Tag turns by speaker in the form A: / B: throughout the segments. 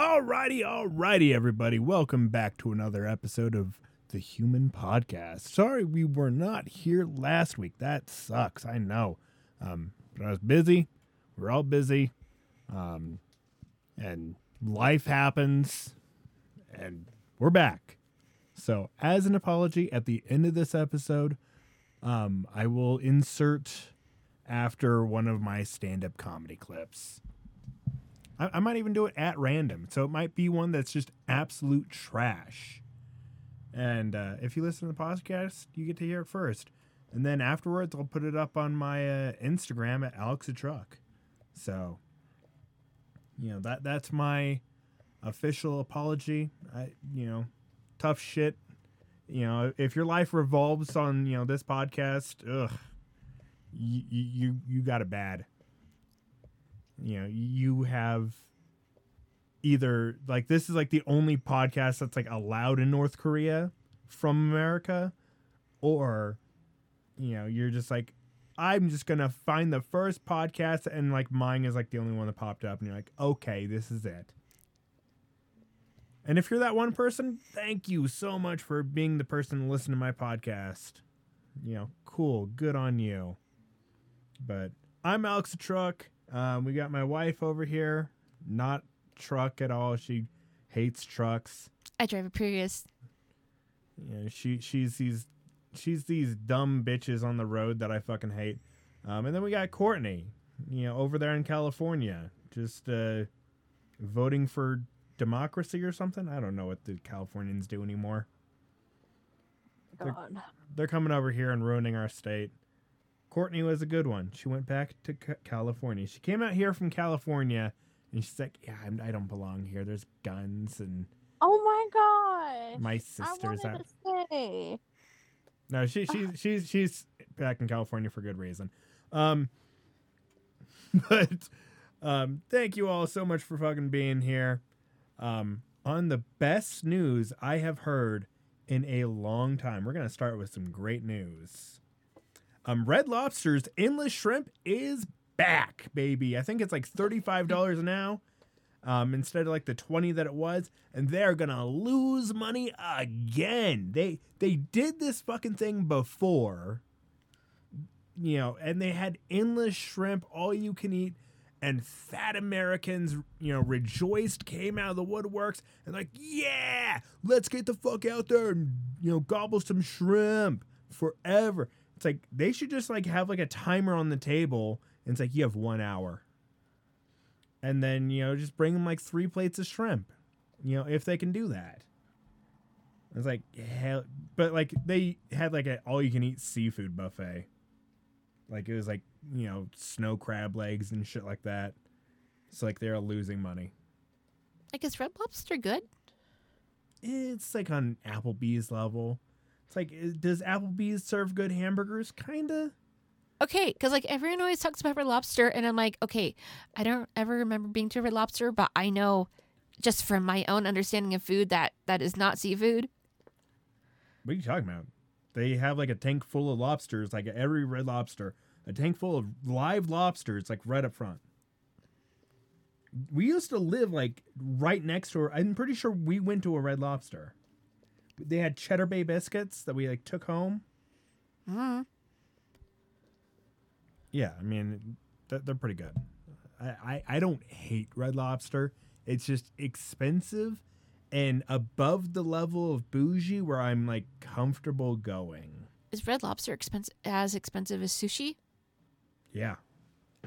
A: Alrighty, alrighty, everybody. Welcome back to another episode of the Human Podcast. Sorry we were not here last week. That sucks. I know. Um, but I was busy. We're all busy. Um, and life happens. And we're back. So, as an apology, at the end of this episode, um, I will insert after one of my stand up comedy clips. I, I might even do it at random. So it might be one that's just absolute trash. And uh, if you listen to the podcast, you get to hear it first. And then afterwards, I'll put it up on my uh, Instagram at Alex Truck. So, you know that that's my official apology. I, you know, tough shit. You know, if your life revolves on you know this podcast, ugh, you you you got it bad you know you have either like this is like the only podcast that's like allowed in North Korea from America or you know you're just like I'm just to find the first podcast and like mine is like the only one that popped up and you're like okay this is it. And if you're that one person, thank you so much for being the person to listen to my podcast. You know, cool, good on you. But I'm Alex the Truck. Um, we got my wife over here, not truck at all. She hates trucks.
B: I drive a Prius.
A: Yeah, she she's these she's these dumb bitches on the road that I fucking hate. Um, and then we got Courtney, you know, over there in California, just uh, voting for democracy or something. I don't know what the Californians do anymore. They're, they're coming over here and ruining our state. Courtney was a good one. She went back to California. She came out here from California, and she's like, "Yeah, I'm, I do not belong here. There's guns and."
B: Oh my god!
A: My sister's
B: out. To.
A: No, she she's she's she's back in California for good reason. Um, but um, thank you all so much for fucking being here. Um, on the best news I have heard in a long time, we're gonna start with some great news. Um, Red Lobster's endless shrimp is back, baby. I think it's like thirty-five dollars now, um, instead of like the twenty that it was, and they're gonna lose money again. They they did this fucking thing before, you know, and they had endless shrimp, all you can eat. And fat Americans, you know, rejoiced, came out of the woodworks, and like, yeah, let's get the fuck out there and you know gobble some shrimp forever. It's like they should just like have like a timer on the table and it's like you have one hour. And then, you know, just bring them like three plates of shrimp. You know, if they can do that. It's like hell but like they had like an all you can eat seafood buffet. Like it was like, you know, snow crab legs and shit like that. It's like they're losing money.
B: Like is Red Lobster good?
A: It's like on Applebee's level. It's like, does Applebee's serve good hamburgers? Kinda.
B: Okay, because like everyone always talks about Red Lobster, and I'm like, okay, I don't ever remember being to Red Lobster, but I know just from my own understanding of food that that is not seafood.
A: What are you talking about? They have like a tank full of lobsters, like every Red Lobster, a tank full of live lobsters, like right up front. We used to live like right next to. I'm pretty sure we went to a Red Lobster they had Cheddar Bay biscuits that we like took home.
B: Mm-hmm.
A: Yeah, I mean they're, they're pretty good. I, I I don't hate Red Lobster. It's just expensive and above the level of bougie where I'm like comfortable going.
B: Is Red Lobster expensive as expensive as sushi?
A: Yeah.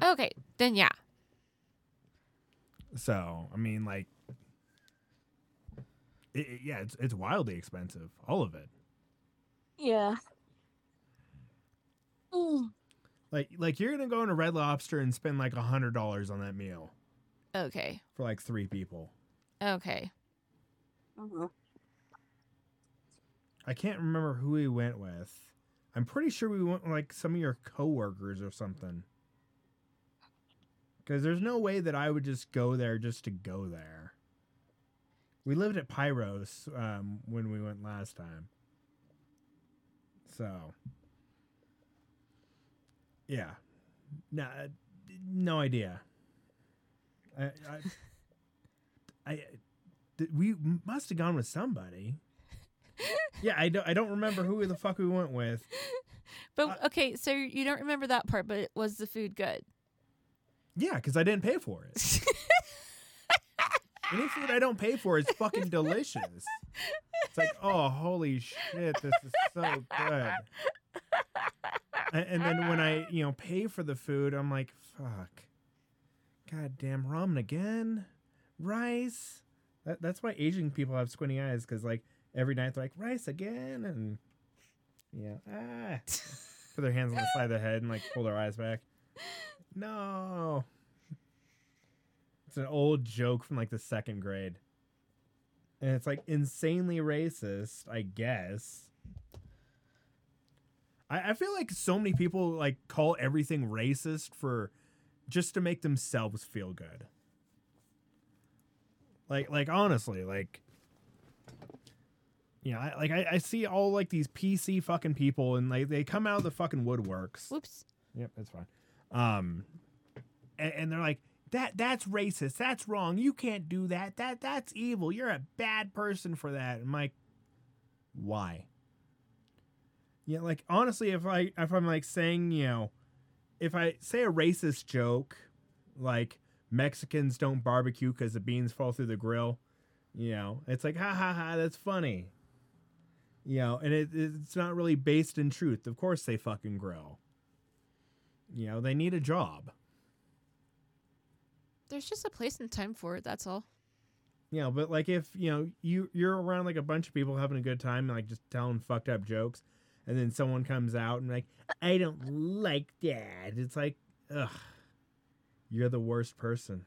B: Okay, then yeah.
A: So I mean, like it, it, yeah, it's it's wildly expensive, all of it.
B: Yeah.
A: Like like you're gonna go into Red Lobster and spend like a hundred dollars on that meal.
B: Okay.
A: For like three people.
B: Okay.
A: Uh-huh. I can't remember who we went with. I'm pretty sure we went like some of your coworkers or something. Because there's no way that I would just go there just to go there. We lived at Pyros um, when we went last time. So, yeah, no, no idea. I, I, I th- we must have gone with somebody. yeah, I don't I don't remember who the fuck we went with.
B: But
A: Uh,
B: okay, so you don't remember that part, but was the food good?
A: Yeah, because I didn't pay for it. Any food I don't pay for is fucking delicious. It's like, oh, holy shit, this is so good. And, and then when I, you know, pay for the food, I'm like, fuck. Goddamn ramen again? Rice? That, that's why Asian people have squinty eyes, because, like, every night they're like, rice again? And, yeah, ah. Put their hands on the side of the head and, like, pull their eyes back. No. It's an old joke from like the second grade. And it's like insanely racist, I guess. I, I feel like so many people like call everything racist for just to make themselves feel good. Like like honestly, like you know, I, like I, I see all like these PC fucking people and like they come out of the fucking woodworks.
B: Whoops.
A: Yep, that's fine. Um, and, and they're like, that that's racist. That's wrong. You can't do that. That that's evil. You're a bad person for that. I'm like, why? Yeah, like honestly, if I if I'm like saying, you know, if I say a racist joke, like Mexicans don't barbecue because the beans fall through the grill, you know, it's like ha ha ha, that's funny. You know, and it, it's not really based in truth. Of course they fucking grill. You know, they need a job.
B: There's just a place and time for it. That's all.
A: Know, but like if you know you you're around like a bunch of people having a good time like just telling fucked up jokes, and then someone comes out and like I don't like that. It's like, ugh, you're the worst person.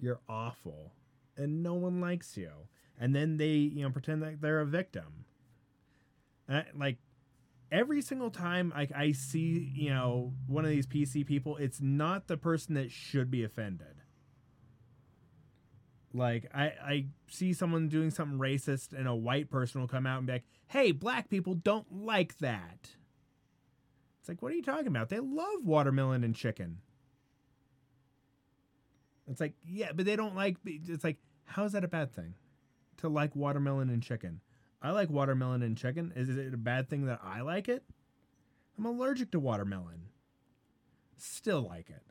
A: You're awful, and no one likes you. And then they you know pretend like they're a victim. Like every single time I, I see you know one of these PC people, it's not the person that should be offended. Like I, I see someone doing something racist and a white person will come out and be like, "Hey, black people don't like that." It's like, what are you talking about? They love watermelon and chicken. It's like, yeah, but they don't like. It's like, how is that a bad thing? To like watermelon and chicken. I like watermelon and chicken. Is it a bad thing that I like it? I'm allergic to watermelon. Still like it.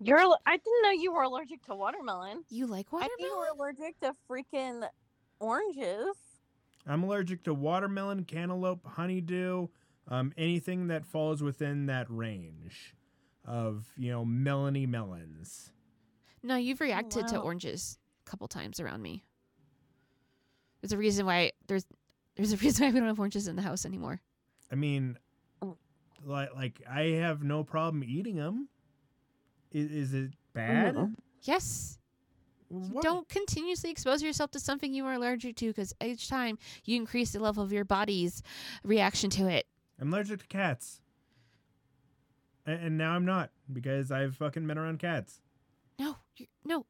C: You're. I didn't know you were allergic to watermelon.
B: You like watermelon?
C: I think you were allergic to freaking oranges.
A: I'm allergic to watermelon, cantaloupe, honeydew, um, anything that falls within that range of, you know, melony melons.
B: No, you've reacted to
C: wow.
B: oranges a couple times around me. There's a reason why there's there's a reason why we don't have oranges in the house anymore.
A: I mean, like, like I have no problem eating them. Is, is it bad?
B: Yes.
A: What?
B: Don't continuously expose yourself to something you are allergic to because each time you increase the level of your body's reaction to it.
A: I'm allergic to cats. And, and now I'm not because I've fucking been around cats.
B: No, you no.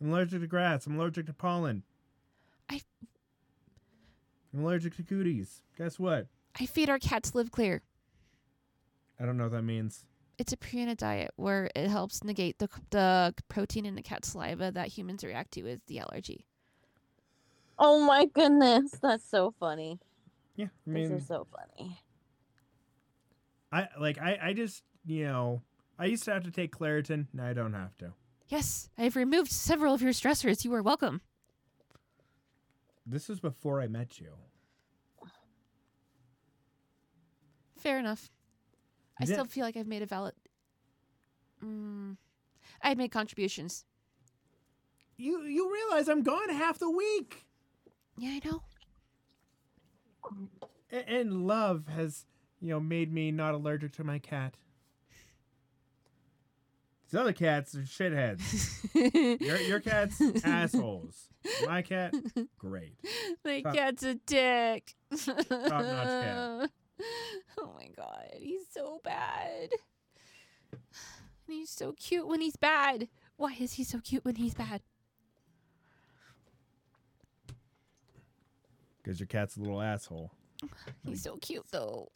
A: I'm allergic to grass. I'm allergic to pollen.
B: I-
A: I'm allergic to cooties. Guess what?
B: I feed our cats LiveClear.
A: I don't know what that means.
B: It's a Purina diet where it helps negate the the protein in the cat's saliva that humans react to as the allergy.
C: Oh my goodness, that's so funny.
A: Yeah, I
C: This
A: mean,
C: is so funny.
A: I like I I just you know I used to have to take Claritin. Now I don't have to.
B: Yes, I've removed several of your stressors. You are welcome.
A: This was before I met you.
B: Fair enough. I
A: Yeah.
B: still feel like I've made a valid. Mm, I've made contributions.
A: You you realize I'm gone half the week,
B: Yeah, I know.
A: A- and love has you know made me not allergic to my cat. These other cats are shitheads. Your your cat's assholes. My cat, great.
B: My
A: Top-
B: cat's a dick.
A: notch cat.
B: Oh my god, he's so bad. And he's so cute when he's bad. Why is he so cute when he's bad?
A: Because your cat's a little asshole.
B: He's so cute though.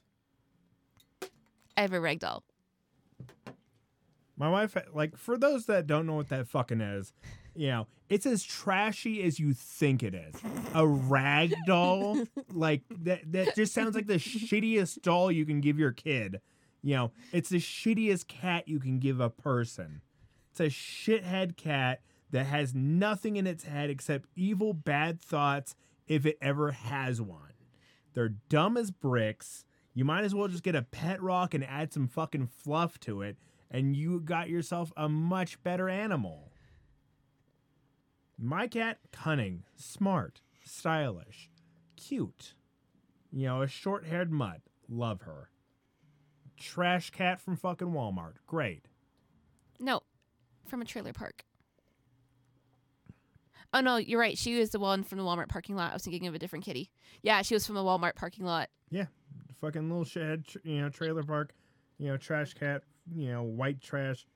B: I have a ragdoll.
A: My wife, like, for those that don't know what that fucking is, you know, it's as trashy as you think it is. A rag doll, like that. That just sounds like the shittiest doll you can give your kid. You know, it's the shittiest cat you can give a person. It's a shithead cat that has nothing in its head except evil, bad thoughts. If it ever has one, they're dumb as bricks. You might as well just get a pet rock and add some fucking fluff to it, and you got yourself a much better animal. My cat, cunning, smart, stylish, cute. You know, a short haired mutt. Love her. Trash cat from fucking Walmart. Great.
B: No, from a trailer park. Oh no, you're right. She was the one from the Walmart parking lot. I was thinking of a different kitty. Yeah, she was from the Walmart parking lot.
A: Yeah. Fucking little shed, you know, trailer park, you know, trash cat, you know, white trash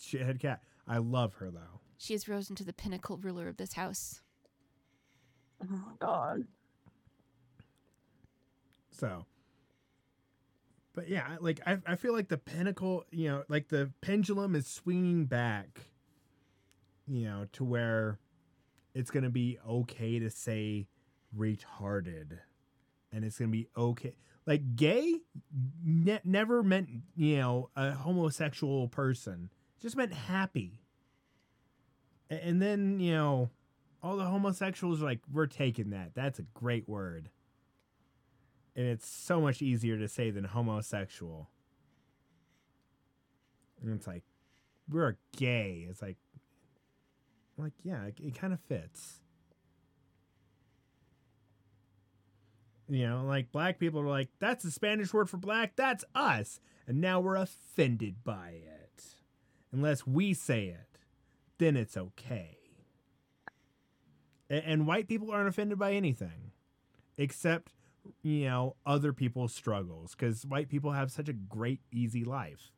A: shithead cat. I love her though.
B: She has risen to the pinnacle ruler of this house.
C: Oh my god.
A: So, but yeah, like I, I feel like the pinnacle, you know, like the pendulum is swinging back, you know, to where it's gonna be okay to say retarded, and it's gonna be okay. Like gay, ne- never meant you know a homosexual person, just meant happy. And then you know, all the homosexuals are like we're taking that. That's a great word and it's so much easier to say than homosexual. And it's like, we're gay. It's like, like yeah, it, it kind of fits. You know, like black people are like, that's the Spanish word for black. That's us, and now we're offended by it. Unless we say it, then it's okay. A- and white people aren't offended by anything, except you know other people's struggles because white people have such a great easy life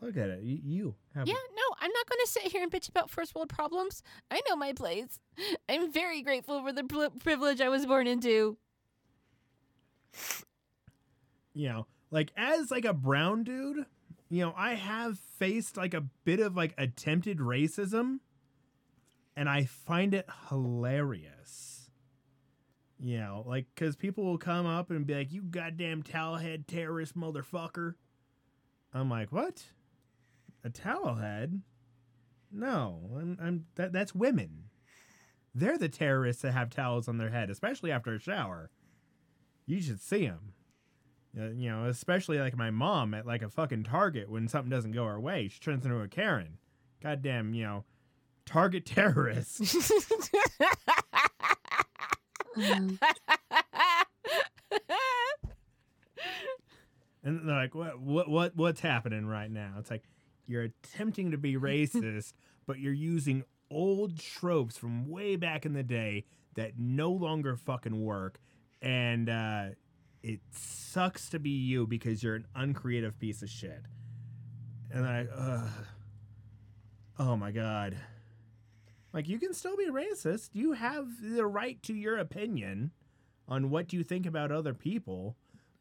A: look at it you, you have
B: Yeah, no, I'm not going to sit here and bitch about first world problems. I know my place. I'm very grateful for the pri- privilege I was born into.
A: you know like as like a brown dude you know i have faced like a bit of like attempted racism and i find it hilarious you know like because people will come up and be like you goddamn towelhead terrorist motherfucker i'm like what a towelhead no i'm, I'm that, that's women they're the terrorists that have towels on their head especially after a shower you should see them uh, you know, especially like my mom at like a fucking Target when something doesn't go her way, she turns into a Karen. Goddamn, you know, Target terrorist.
C: Mm.
A: and they're like, what, what, what, what's happening right now? It's like you're attempting to be racist, but you're using old tropes from way back in the day that no longer fucking work, and uh, it sucks to be you because you're an uncreative piece of shit. And I, uh, oh my god. Like you can still be racist. You have the right to your opinion on what you think about other people,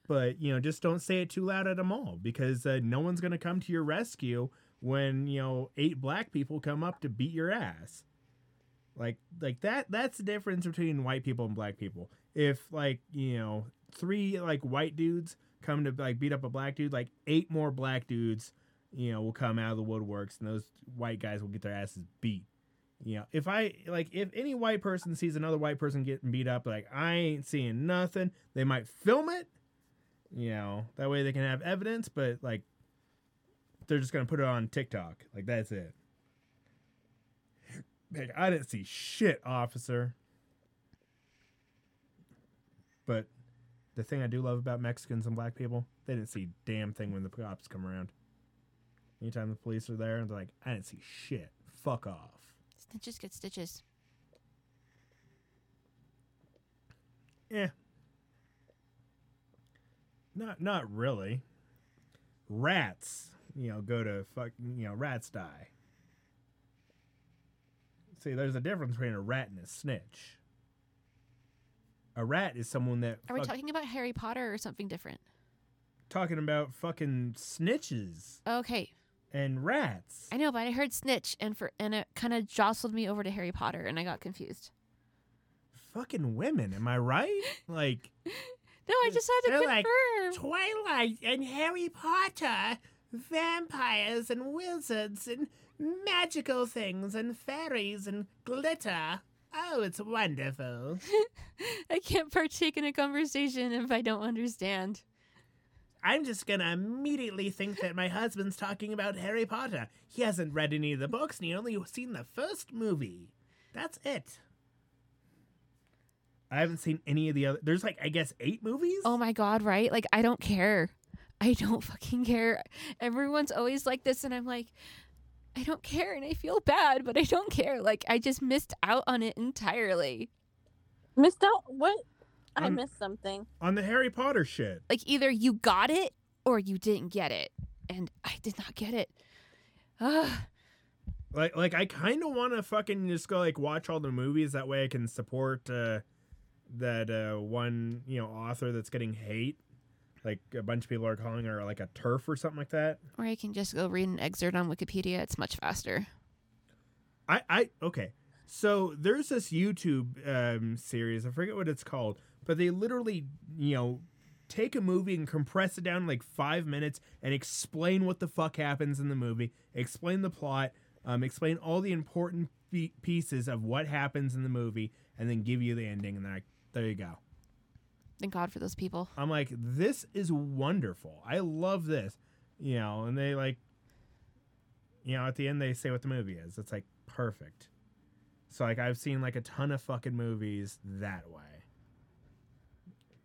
A: but you know, just don't say it too loud at them all because uh, no one's gonna come to your rescue when you know eight black people come up to beat your ass. Like, like that. That's the difference between white people and black people. If like you know three like white dudes come to like beat up a black dude, like eight more black dudes, you know, will come out of the woodworks, and those white guys will get their asses beat. You know, if I like, if any white person sees another white person getting beat up, like I ain't seeing nothing. They might film it, you know, that way they can have evidence. But like, they're just gonna put it on TikTok. Like that's it. Like I didn't see shit, officer. But the thing I do love about Mexicans and black people, they didn't see damn thing when the cops come around. Anytime the police are there, and they're like, I didn't see shit. Fuck off.
B: Snitches get stitches.
A: Yeah. Not not really. Rats, you know, go to fuck you know, rats die. See, there's a difference between a rat and a snitch. A rat is someone that
B: Are we
A: fuck-
B: talking about Harry Potter or something different?
A: talking about fucking snitches
B: Okay,
A: and rats.
B: I know, but I heard snitch, and for and it kind of jostled me over to Harry Potter, and I got confused.
A: Fucking women, am I right? Like
B: No, I just had to
A: They're like,
B: confirm.
A: Twilight and Harry Potter, vampires and wizards and magical things and fairies and glitter. Oh, it's wonderful.
B: I can't partake in a conversation if I don't understand.
A: I'm just gonna immediately think that my husband's talking about Harry Potter. He hasn't read any of the books and he only seen the first movie. That's it. I haven't seen any of the other. There's like I guess eight movies.
B: Oh my god, right? Like I don't care. I don't fucking care. Everyone's always like this and I'm like I don't care and I feel bad, but I don't care. Like I just missed out on it entirely.
C: Missed out? What? I
A: Um,
C: missed something.
A: on the Harry Potter shit.
B: Like either you got it or you didn't get it. And I did not get it. Ugh.
A: Like, like I kind of want to fucking just go like watch all the movies. That way, I can support uh, that uh, one you know author that's getting hate. Like a bunch of people are calling her like a TERF or something like that.
B: Or you can just go read an excerpt on Wikipedia. It's much faster.
A: I, I okay. So there's this YouTube um, series. I forget what it's called, but they literally you know take a movie and compress it down like five minutes and explain what the fuck happens in the movie, explain the plot, um, explain all the important pieces of what happens in the movie, and then give you the ending. And then like, there you go.
B: Thank God for those people.
A: I'm like, this is wonderful. I love this. You know, and they like, you know, at the end they say what the movie is. It's like perfect. So like I've seen like a ton of fucking movies that way.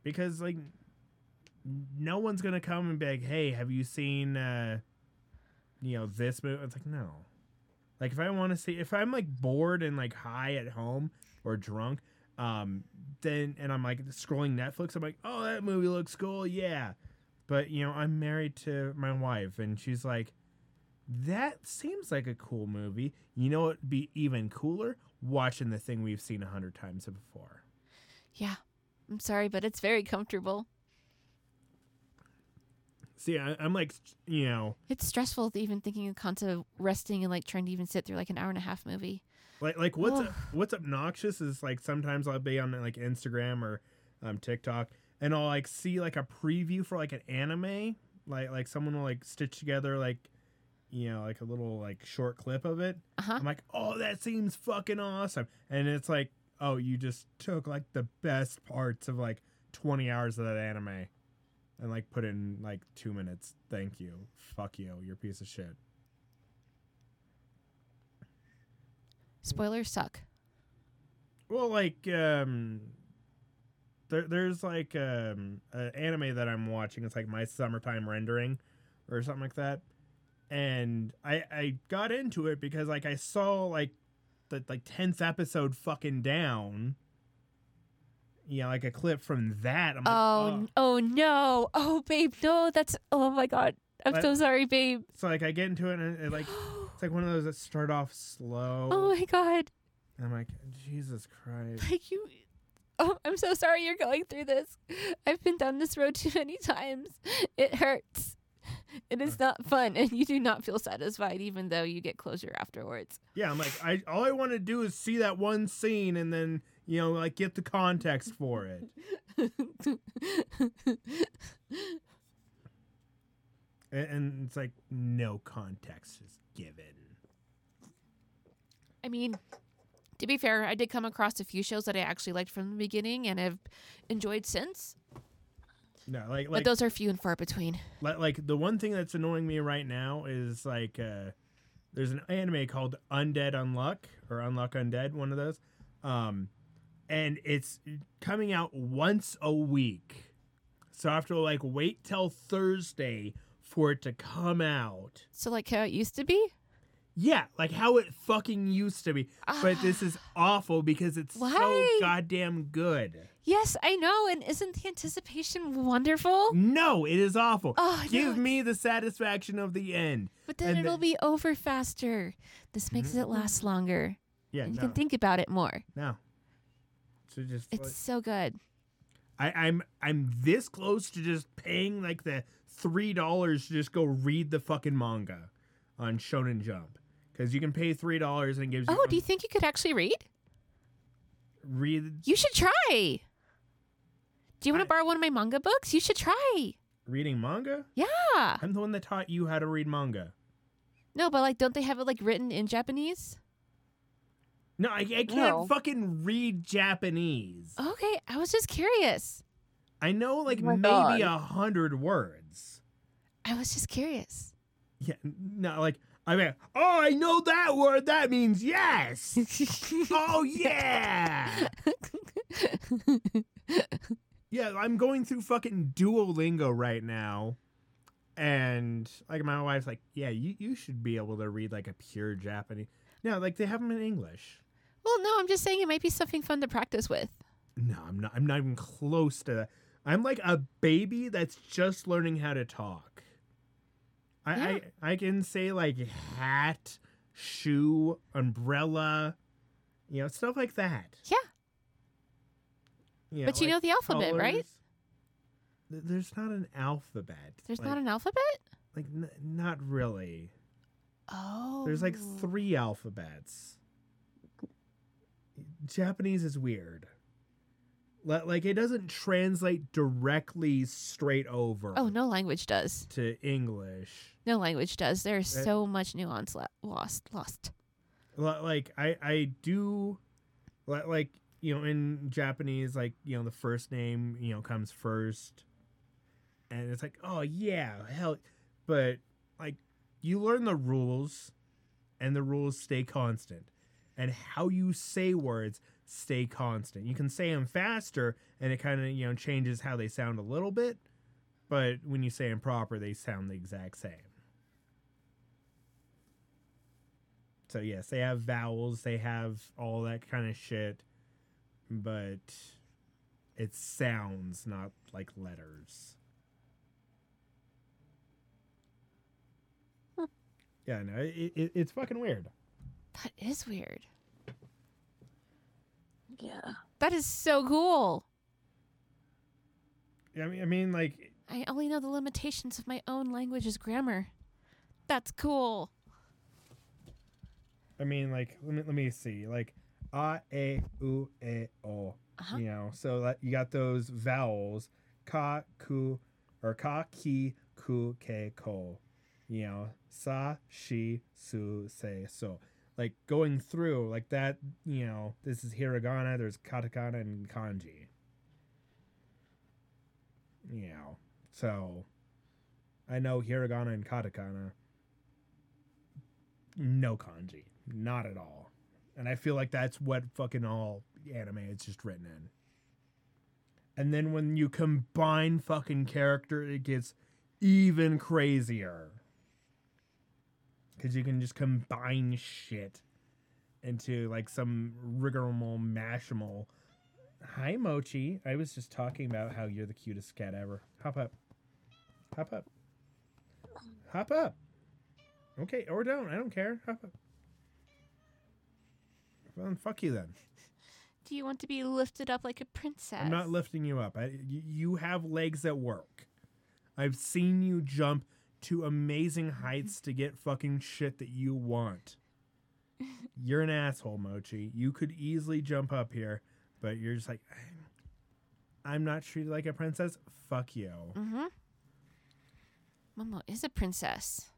A: Because like no one's gonna come and be like, hey, have you seen uh you know, this movie? It's like, no. Like if I wanna see if I'm like bored and like high at home or drunk, um, then and I'm like scrolling Netflix, I'm like, oh, that movie looks cool, yeah. But you know, I'm married to my wife, and she's like, that seems like a cool movie. You know, it'd be even cooler watching the thing we've seen a hundred times before.
B: Yeah. I'm sorry, but it's very comfortable.
A: See, I, I'm like, you know,
B: It's stressful even thinking of concept of resting and like trying to even sit through like an hour and a half movie.
A: Like like what's what's obnoxious is like sometimes I'll be on like Instagram or um, TikTok, and I'll like see like a preview for like an anime, like like someone will like stitch together like, you know, like a little like short clip of it.
B: Uh huh.
A: I'm like, oh, that seems fucking awesome. And it's like, oh, you just took like the best parts of like 20 hours of that anime and like put in like two minutes. Thank you. Fuck you. You're a piece of shit.
B: Spoilers suck.
A: Well, like, um, there, there's like um, an anime that I'm watching. It's like my summertime rendering or something like that. And I, I got into it because like I saw like the like 10th episode fucking down. Yeah, like a clip from that. I'm like,
B: Oh, n- oh no. Oh, babe, no. That's, oh my God. I'm so sorry, babe.
A: So like I get into it and it, like it's like one of those that start off slow.
B: Oh my God.
A: And I'm like, Jesus Christ.
B: Like you. Oh, I'm so sorry you're going through this. I've been down this road too many times. It hurts. It is uh. not fun, and you do not feel satisfied, even though you get closure afterwards.
A: Yeah, I'm like, I all I want to do is see that one scene and then you know like get the context for it. And, and it's like no context is given.
B: I mean, to be fair, I did come across a few shows that I actually liked from the beginning and have enjoyed since,
A: No, like
B: but those are few and far between.
A: like, like the one thing that's annoying me right now is like uh there's an anime called Undead Unluck or Unluck Undead, one of those. Um and it's coming out once a week. So I have to like wait till Thursday for it to come out.
B: So, like how it used to be.
A: Yeah, like how it fucking used to be. But this ah. is awful because it's so goddamn good.
B: Yes, I know, and isn't the anticipation wonderful?
A: No, it is awful.
B: Oh,
A: Give
B: no.
A: me the satisfaction of the end.
B: But then
A: And
B: it'll
A: the-
B: be over faster. This makes it mm-hmm. last longer.
A: Yeah,
B: and you
A: no,
B: can think about it more.
A: no. So just
B: It's
A: like-
B: so good.
A: I, I'm I'm this close to just paying like the three dollars to just go read the fucking manga on Shonen Jump because you can pay three dollars and it gives you
B: Oh, do you think you could actually read?
A: read
B: You should try. Do you want to borrow one of my manga books? You should try.
A: reading manga?
B: Yeah.
A: I'm the one that taught you how to read manga.
B: No, but like, don't they have it like written in Japanese?
A: No, I, I can't
C: No.
A: fucking read Japanese.
B: Okay, I was just curious.
A: I know like
C: Oh
A: maybe a hundred words.
B: I was just curious.
A: Yeah, no, like I mean, oh, I know that word. That means yes. oh yeah. Yeah, I'm going through fucking Duolingo right now. And like my wife's like, yeah, you, you should be able to read like a pure Japanese. No, like they have them in English.
B: Well, no, I'm just saying it might be something fun to practice with.
A: No, I'm not. I'm not even close to that. I'm like a baby that's just learning how to talk. I
B: Yeah.
A: I, I can say like hat, shoe, umbrella, you know, stuff like that.
B: Yeah.
A: You
B: But you
A: like
B: know the alphabet, right?
A: colors. Th- There's not an alphabet.
B: There's
A: like,
B: not an alphabet?
A: like n- not really.
B: Oh.
A: There's like oh. three alphabets. Japanese is weird. Like it doesn't translate directly straight over
B: Oh, no language does.
A: to English.
B: No language does. There's
A: Uh,
B: so much nuance lost. Lost.
A: Like I I do like you know in Japanese like you know the first name you know comes first and it's like oh yeah hell but like you learn the rules and the rules stay constant and how you say words stay constant you can say them faster and it kind of you know changes how they sound a little bit but when you say them proper they sound the exact same so yes they have vowels they have all that kind of shit but it sounds not like letters
C: Huh.
A: yeah no it, it, it's fucking weird
B: That is weird.
C: Yeah.
B: That is so cool.
A: I mean, I mean, like,
B: I only know the limitations of my own language's grammar. That's cool.
A: I mean, like, let me let me see, like, a, e, u, e, o.
B: Uh-huh.
A: You know, so that you got those vowels, ka, ku, or ka, ki, ku, ke, ko. You know, sa, shi, su, se, so. Like going through like that, you know, this is hiragana. There's katakana and kanji. You know, so I know hiragana and katakana. No kanji, not at all. And I feel like that's what fucking all anime is just written in. And then when you combine fucking character, it gets even crazier. Because you can just combine shit into like some rigmarole mashimal. Hi, Mochi. I was just talking about how you're the cutest cat ever. Hop up. Hop up. Hop up. Okay, or don't. I don't care. Hop up. Well, then fuck you then.
B: Do you want to be lifted up like a princess?
A: I'm not lifting you up. I, you, you have legs that work. I've seen you jump to amazing heights to get fucking shit that you want. You're an asshole, Mochi. You could easily jump up here, but you're just like, I'm not treated like a princess. Fuck you.
B: Mm-hmm. Momo is a princess.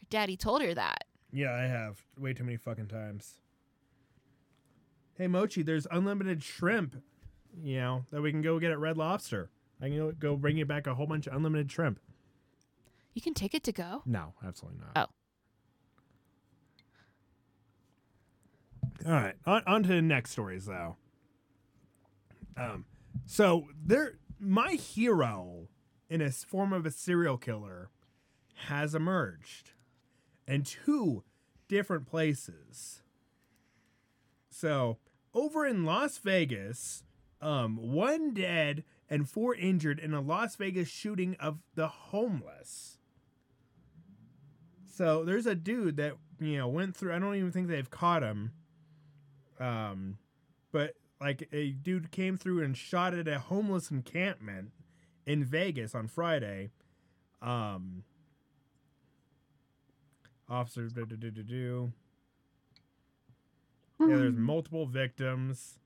B: Her daddy told her that.
A: Yeah, I have. Way too many fucking times. Hey, Mochi, there's unlimited shrimp, you know, that we can go get at Red Lobster. I can go, go bring you back a whole bunch of unlimited shrimp.
B: You can take it to go.
A: No, absolutely not.
B: Oh.
A: All right, on, on to the next stories though. Um, so there, my hero in a form of a serial killer has emerged in two different places. So over in Las Vegas, um, one dead and four injured in a Las Vegas shooting of the homeless. So there's a dude that you know went through. I don't even think they've caught him. Um, but like a dude came through and shot at a homeless encampment in Vegas on Friday. Um, officers do do do do do. Yeah, there's multiple victims.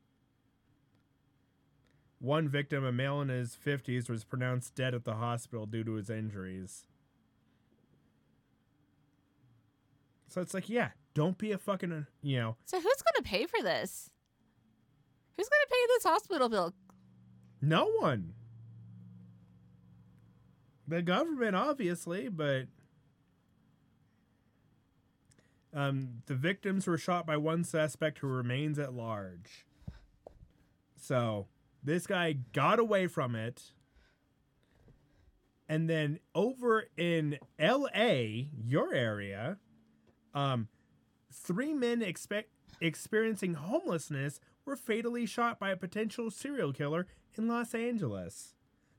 A: One victim, a male in his 50s, was pronounced dead at the hospital due to his injuries. So it's like, yeah, don't be a fucking, you know,
B: So who's gonna pay for this? Who's gonna pay this hospital bill?
A: no one. The government, obviously, but um, the victims were shot by one suspect who remains at large. So this guy got away from it. And then over in LA, your area, um, three men expect experiencing homelessness were fatally shot by a potential serial killer in Los Angeles.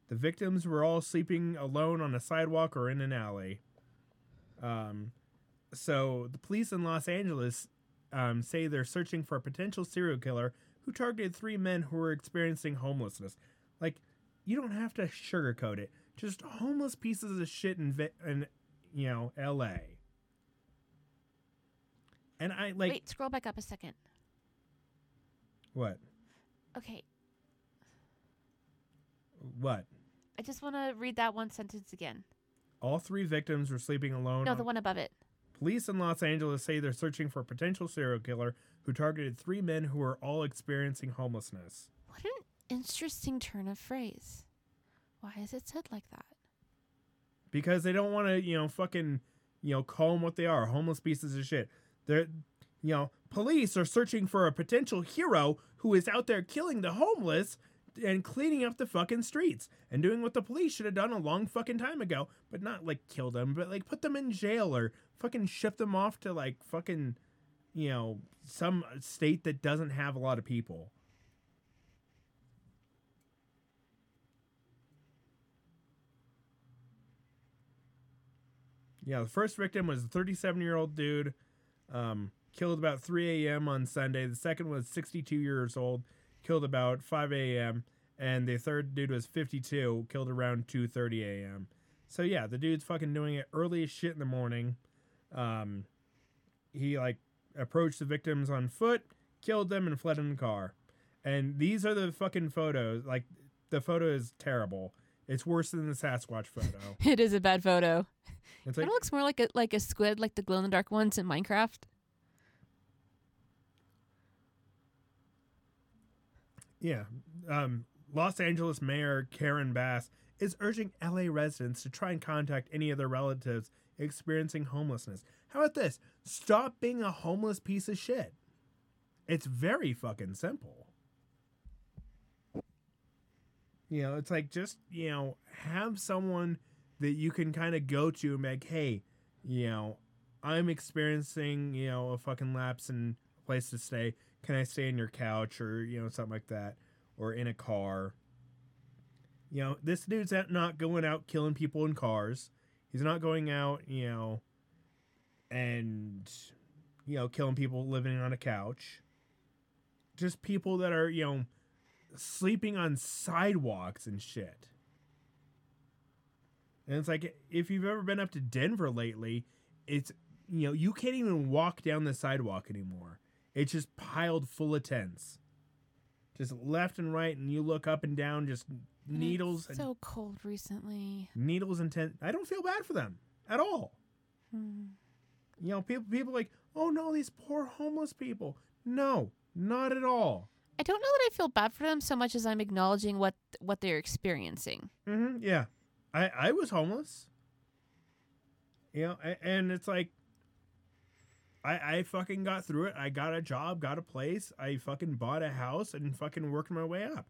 A: The victims were all sleeping alone on a sidewalk or in an alley. Um, so the police in Los Angeles um, say they're searching for a potential serial killer who targeted three men who were experiencing homelessness. Like, you don't have to sugarcoat it. Just homeless pieces of shit in, in you know, L.A. And I like
B: Wait, scroll back up a second.
A: what?
B: Okay,
A: What?
B: I just want to read that one sentence again.
A: All three victims were sleeping alone.
B: No,
A: on-
B: the one above it.
A: Police in Los Angeles say they're searching for a potential serial killer who targeted three men who were all experiencing homelessness.
B: What an interesting turn of phrase. Why is it said like that?
A: because they don't want to, you know, fucking, you know, call them what they are, homeless pieces of shit. They're, you know, police are searching for a potential hero who is out there killing the homeless and cleaning up the fucking streets and doing what the police should have done a long fucking time ago, but not like kill them, but like put them in jail or fucking ship them off to like fucking, you know, some state that doesn't have a lot of people. Yeah, the first victim was a 37 year old dude, um, killed about 3 a.m. on Sunday. The second was 62 years old, killed about 5 a.m. And the third dude was 52, killed around 2:30 a.m. So yeah, the dude's fucking doing it early as shit in the morning. Um, he like approached the victims on foot, killed them, and fled in the car. And these are the fucking photos. Like the photo is terrible. It's worse than the Sasquatch photo.
B: It is a bad photo.
A: It's
B: it
A: like
B: looks more like a like a squid, like the glow in the dark ones in Minecraft.
A: Yeah. Um, Los Angeles Mayor Karen Bass is urging LA residents to try and contact any of their relatives experiencing homelessness. How about this? Stop being a homeless piece of shit. It's very fucking simple. You know, it's like just, you know, have someone that you can kind of go to and be like, hey, you know, I'm experiencing, you know, a fucking lapse in a place to stay. Can I stay in your couch or, you know, something like that? Or in a car. You know, this dude's not going out killing people in cars. He's not going out, you know, and, you know, killing people living on a couch. Just people that are, you know, sleeping on sidewalks and shit. And it's like if you've ever been up to Denver lately, it's you know, you can't even walk down the sidewalk anymore. It's just piled full of tents. Just left and right and you look up and down just needles
B: It's
A: and
B: so cold recently.
A: needles and tent. I don't feel bad for them at all.
B: Hmm.
A: You know, people people like, "Oh no, these poor homeless people." No, not at all.
B: I don't know that I feel bad for them so much as I'm acknowledging what what they're experiencing.
A: hmm Yeah, I I was homeless. You know, and it's like, I I fucking got through it. I got a job, got a place. I fucking bought a house and fucking worked my way up,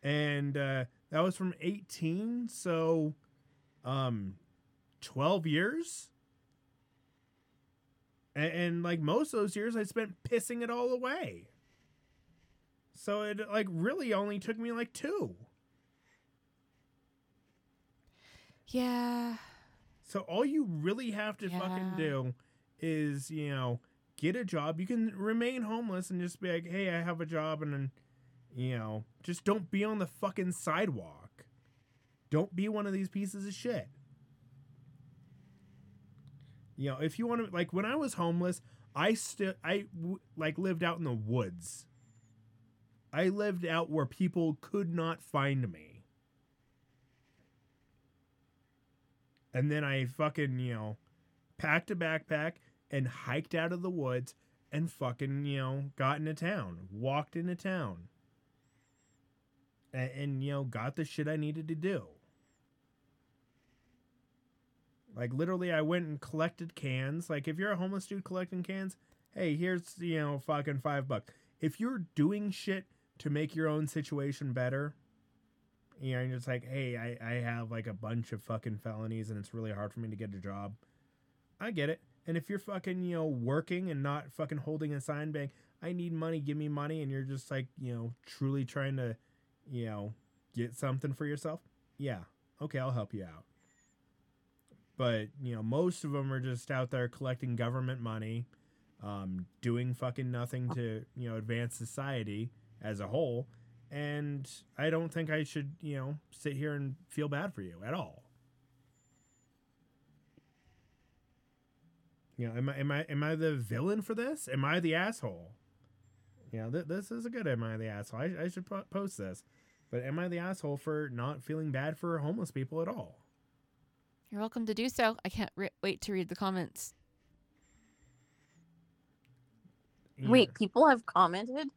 A: and uh, that was from eighteen. So, um, twelve years. And, and like most of those years, I spent pissing it all away. So it like really only took me like two.
B: Yeah.
A: So all you really have to fucking do is, you know, get a job. You can remain homeless and just be like, "Hey, I have a job," and then, You know, just don't be on the fucking sidewalk. Don't be one of these pieces of shit. You know, if you want to, like, when I was homeless, I still, I w- like lived out in the woods. I lived out where people could not find me. And then I fucking, you know, packed a backpack and hiked out of the woods and fucking, you know, got into town, walked into town. And, and you know, got the shit I needed to do. Like literally I went and collected cans. Like if you're a homeless dude collecting cans, hey, here's, you know, fucking 5 bucks. If you're doing shit to make your own situation better, you know, you're just like, hey, I, I have like a bunch of fucking felonies and it's really hard for me to get a job. I get it. And if you're fucking, you know, working and not fucking holding a sign bank, I need money, give me money, and you're just like, you know, truly trying to, you know, get something for yourself, yeah, okay, I'll help you out. But, you know, most of them are just out there collecting government money, um, doing fucking nothing to, you know, advance society as a whole. And I don't think I should, you know, sit here and feel bad for you at all. You know, am I am I am I the villain for this? Am I the asshole? You know, th- this is a good am I the asshole? I, I should po- post this. But am I the asshole for not feeling bad for homeless people at all?
B: You're welcome to do so. I can't re- wait to read the comments.
A: You
C: Wait, people have commented?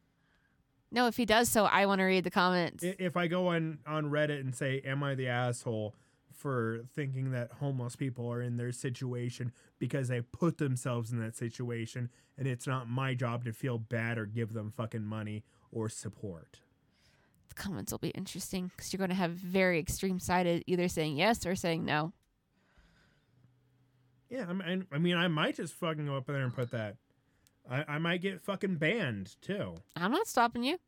B: No, if he does so, I want to read the comments.
A: if I go on on Reddit and say, "Am I the asshole for thinking that homeless people are in their situation because they put themselves in that situation, and it's not my job to feel bad or give them fucking money or support?"
B: the comments will be interesting because you're going to have very extreme sided, either saying yes or saying no.
A: Yeah, I mean, I mean, I might just fucking go up there and put that. I, I might get fucking banned too.
B: I'm not stopping you.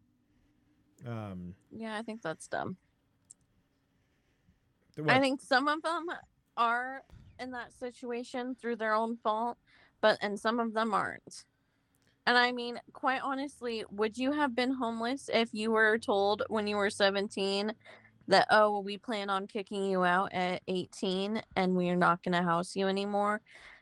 A: Um,
C: Yeah, I think that's dumb.
A: the
C: I think some of them are in that situation through their own fault, but and some of them aren't. And I mean, quite honestly, would you have been homeless if you were told when you were 17 that oh, we plan on kicking you out at 18 and we're not going to house you anymore?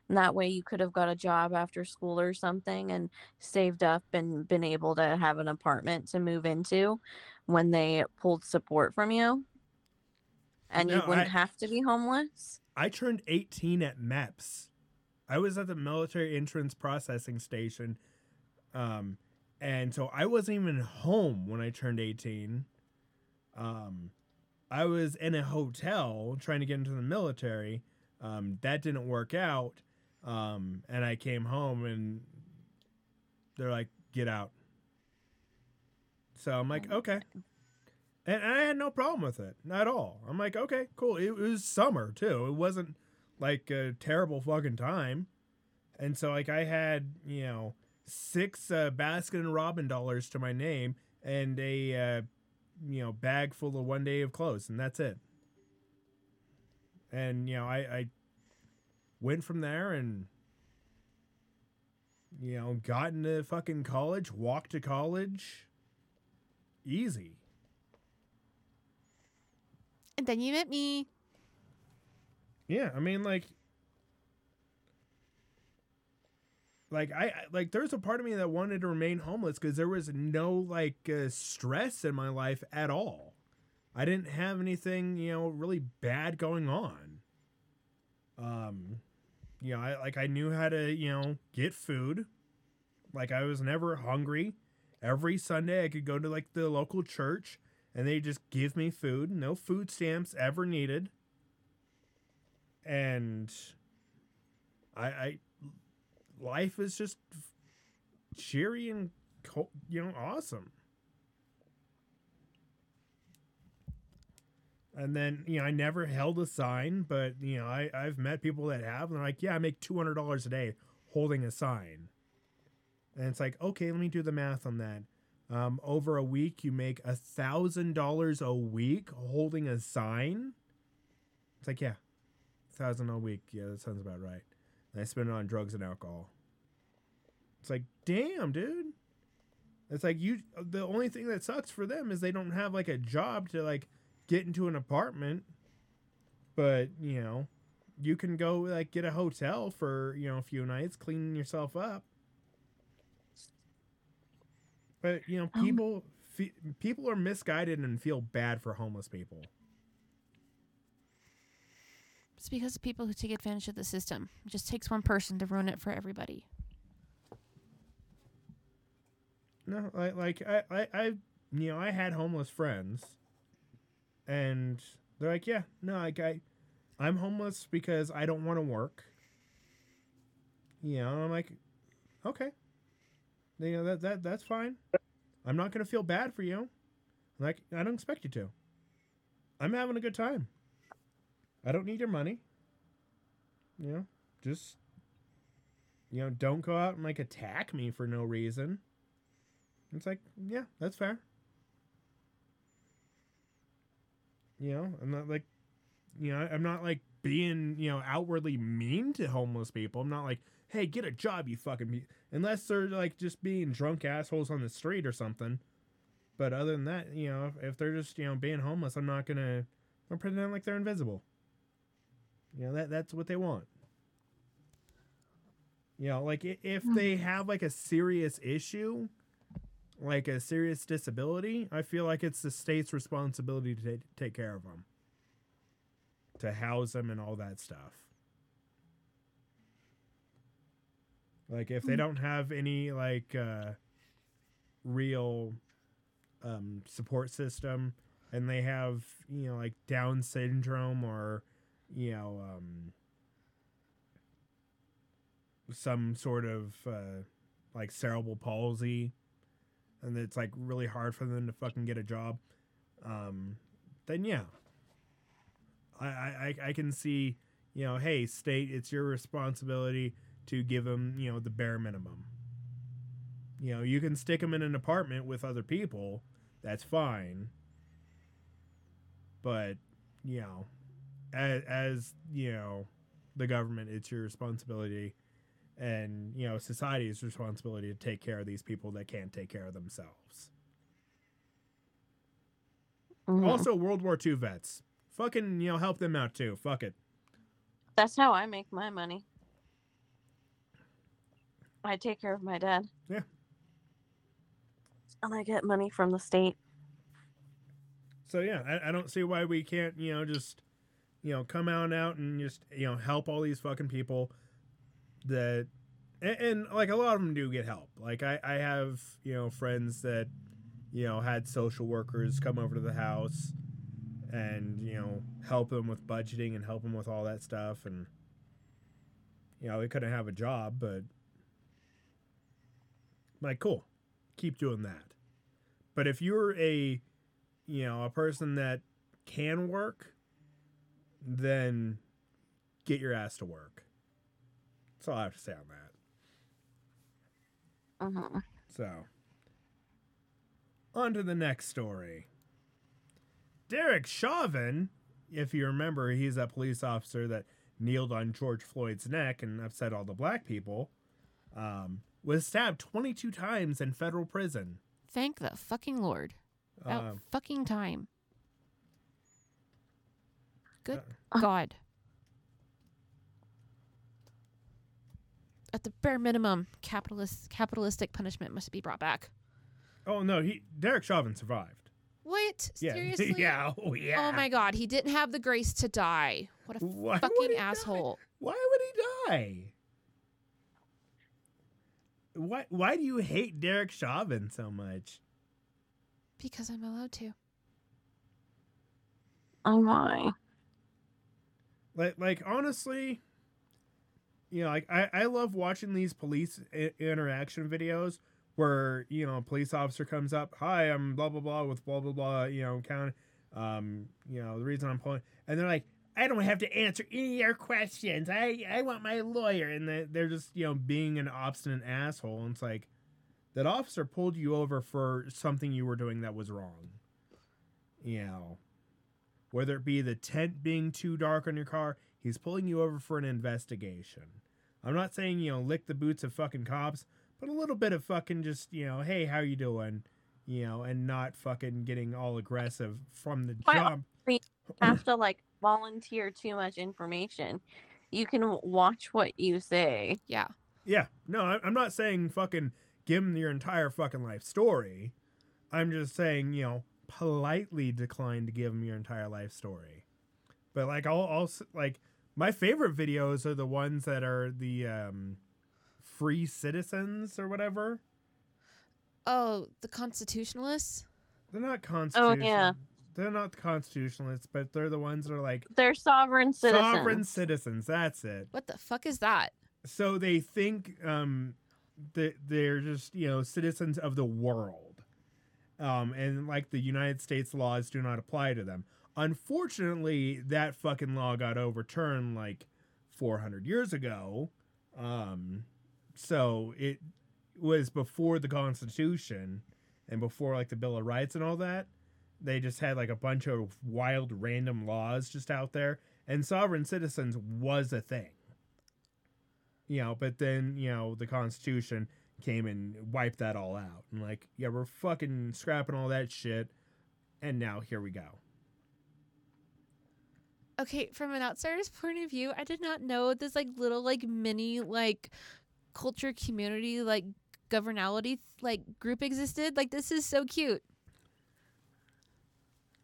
C: And that way you could have got a job after school or something and saved up and been able to have an apartment to move into when they pulled support from you. And you wouldn't
A: I-
C: have to be homeless.
A: I turned 18 at MEPS. I was at the military entrance processing station. Um, and so I wasn't even home when I turned 18. Um, I was in a hotel trying to get into the military. Um, that didn't work out. Um, and I came home and they're like, get out. So I'm like, okay. And I had no problem with it, not at all. I'm like, okay, cool. It was summer too. It wasn't like a terrible fucking time. And so like I had, you know, six uh, Baskin and Robin dollars to my name and a uh, you know, bag full of one day of clothes and that's it. And you know, I I went from there and you know, got into fucking college, walked to college. Easy.
B: And then you met me.
A: Yeah, I mean, like, like I like. There's a part of me that wanted to remain homeless because there was no like uh, stress in my life at all. I didn't have anything, you know, really bad going on. Um, you know, I like I knew how to, you know, get food. Like I was never hungry. Every Sunday I could go to like the local church and they just give me food. No food stamps ever needed and I, I life is just cheery and you know awesome. And then you know I never held a sign, but you know I I've met people that have, and they're like, yeah, I make two hundred dollars a day holding a sign, and it's like, okay, let me do the math on that. Um, over a week, you make a thousand dollars a week holding a sign. It's like, yeah, thousand a week. Yeah, that sounds about right. And I spend it on drugs and alcohol. It's like, damn, dude. It's like you the only thing that sucks for them is they don't have like a job to like get into an apartment. But, you know, you can go like get a hotel for, you know, a few nights, cleaning yourself up. But, you know,
C: Um,
A: people fe- people are misguided and feel bad for homeless people.
B: It's because of people who take advantage of the system. It just takes one person to ruin it for everybody.
A: No, like like I, I I you know I had homeless friends, and they're like, yeah, no, like I, I'm homeless because I don't want to work. You know, and I'm like, okay, you know that that that's fine. I'm not gonna feel bad for you. Like I don't expect you to. I'm having a good time. I don't need your money. You know, just you know, don't go out and like attack me for no reason. It's like, yeah, that's fair. You know, I'm not like, you know, I'm not like being, you know, outwardly mean to homeless people. I'm not like, hey, get a job, you fucking be unless they're like just being drunk assholes on the street or something. But other than that, you know, if, if they're just, you know, being homeless, I'm not gonna I'm pretend like they're invisible. You know, that that's what they want. You know, like if hmm. they have like a serious issue, like a serious disability, I feel like it's the state's responsibility to take, take care of them, to house them and all that stuff. Like if they
C: Mm.
A: don't have any like uh, real um, support system, and they have you know like Down syndrome or you know um, some sort of uh, like cerebral palsy and it's like really hard for them to fucking get a job, um, then yeah, I, I I can see you know, hey, state, it's your responsibility to give them you know the bare minimum. You know, you can stick them in an apartment with other people, that's fine. But you know, as, as you know, the government, it's your responsibility and you know society's responsibility to take care of these people that can't take care of themselves.
C: Mhm.
A: Also, World War II vets, fucking you know help them out too. Fuck it.
C: That's how I make my money. I take care of my dad.
A: Yeah.
C: And I get money from the state.
A: So yeah, I, I don't see why we can't you know just you know come out and out and just you know help all these fucking people that and, and like a lot of them do get help. Like I I have you know friends that you know had social workers come over to the house and you know help them with budgeting and help them with all that stuff and you know they couldn't have a job but like cool. Keep doing that. But if you're a you know a person that can work then get your ass to work that's all i have to say on that
C: Mhm.
A: so, on to the next story. Derek Chauvin, if you remember, he's that police officer that kneeled on George Floyd's neck and upset all the black people, um, was stabbed 22 times in federal prison.
B: Thank the fucking Lord. About
A: Um,
B: fucking time. Good
C: Uh.
B: God. At the bare minimum, capitalist capitalistic punishment must be brought back.
A: oh no, he Derek Chauvin survived.
B: What?
A: Yeah,
B: Seriously?
A: yeah, oh yeah.
B: Oh my God, he didn't have the grace to die. What a
A: Why
B: fucking
A: he die?
B: asshole.
A: Why would he die? Why? Why do you hate Derek Chauvin so much?
B: Because I'm allowed to.
C: Oh my.
A: like like honestly you know like i i love watching these police I- interaction videos where you know a police officer comes up hi i'm blah blah blah with blah blah blah you know count um you know the reason i'm pulling and they're like i don't have to answer any of your questions. I i want my lawyer and they, they're just you know being an obstinate asshole and it's like that officer pulled you over for something you were doing that was wrong you know whether it be the tent being too dark on your car, he's pulling you over for an investigation. I'm not saying, you know, lick the boots of fucking cops, but a little bit of fucking just you know, hey, how you doing? You know, and not fucking getting all aggressive from the
C: Why-
A: jump.
C: have to like volunteer too much information. You can watch what you say.
B: Yeah.
A: Yeah, no, I- I'm not saying fucking give them your entire fucking life story. I'm just saying, you know, politely decline to give them your entire life story. But like, I'll, I'll like my favorite videos are the ones that are the um, free citizens or whatever.
B: Oh, the constitutionalists?
A: They're not constitutional.
C: Oh, yeah.
A: They're not constitutionalists, but they're the ones that are like
C: They're sovereign citizens.
A: sovereign citizens. That's it.
B: What the fuck is that?
A: so they think um that they're just you know citizens of the world um and like the united states laws do not apply to them. Unfortunately that fucking law got overturned like 400 years ago. Um so it was before the constitution and before like the bill of rights and all that. They just had like a bunch of wild random laws just out there and sovereign citizens was a thing. You know, but then, you know, the Constitution came and wiped that all out. And like, yeah, we're fucking scrapping all that shit. And now here we go.
B: Okay, from an outsider's point of view, I did not know this like little like mini like culture community like governality like group existed. Like this is so cute.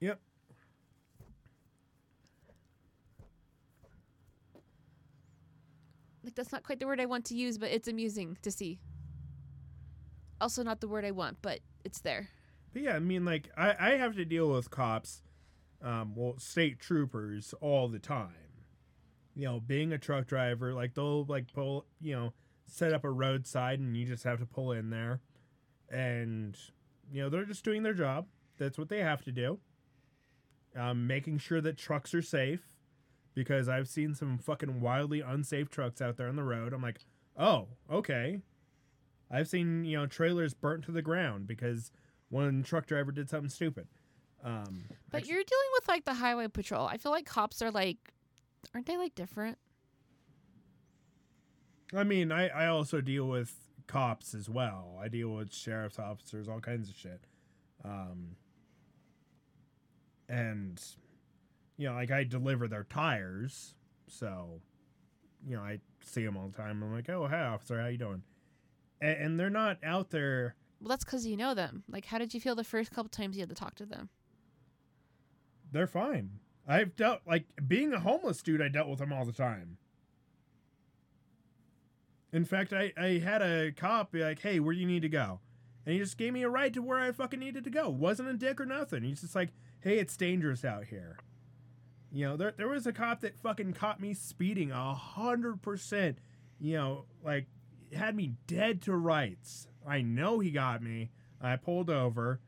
A: Yep.
B: Like that's not quite the word I want to use, but it's amusing to see. Also not the word I want, but it's there.
A: But yeah, I mean, like, I, I have to deal with cops, um, well, state troopers all the time. You know, being a truck driver, like, they'll, like, pull, you know, set up a roadside and you just have to pull in there. And, you know, they're just doing their job. That's what they have to do. Um, making sure that trucks are safe because I've seen some fucking wildly unsafe trucks out there on the road. I'm like, oh, okay. I've seen, you know, trailers burnt to the ground because one truck driver did something stupid. Um,
B: But
A: actu-
B: you're dealing with like the highway patrol. I feel like cops are like aren't they like different?
A: I mean, I, I also deal with cops as well. I deal with sheriff's officers, all kinds of shit. Um, and, you know, like I deliver their tires. So, you know, I see them all the time. I'm like, oh, hey, officer, how you doing? And, and they're not out there.
B: Well, that's because you know them. Like, how did you feel the first couple times you had to talk to them?
A: They're fine. I've dealt, like, being a homeless dude, I dealt with them all the time. In fact, I, I had a cop be like, hey, where do you need to go? And he just gave me a ride to where I fucking needed to go. Wasn't a dick or nothing. He's just like, hey, it's dangerous out here. You know, there, there was a cop that fucking caught me speeding a hundred percent. You know, like had me dead to rights. I know he got me. I pulled over,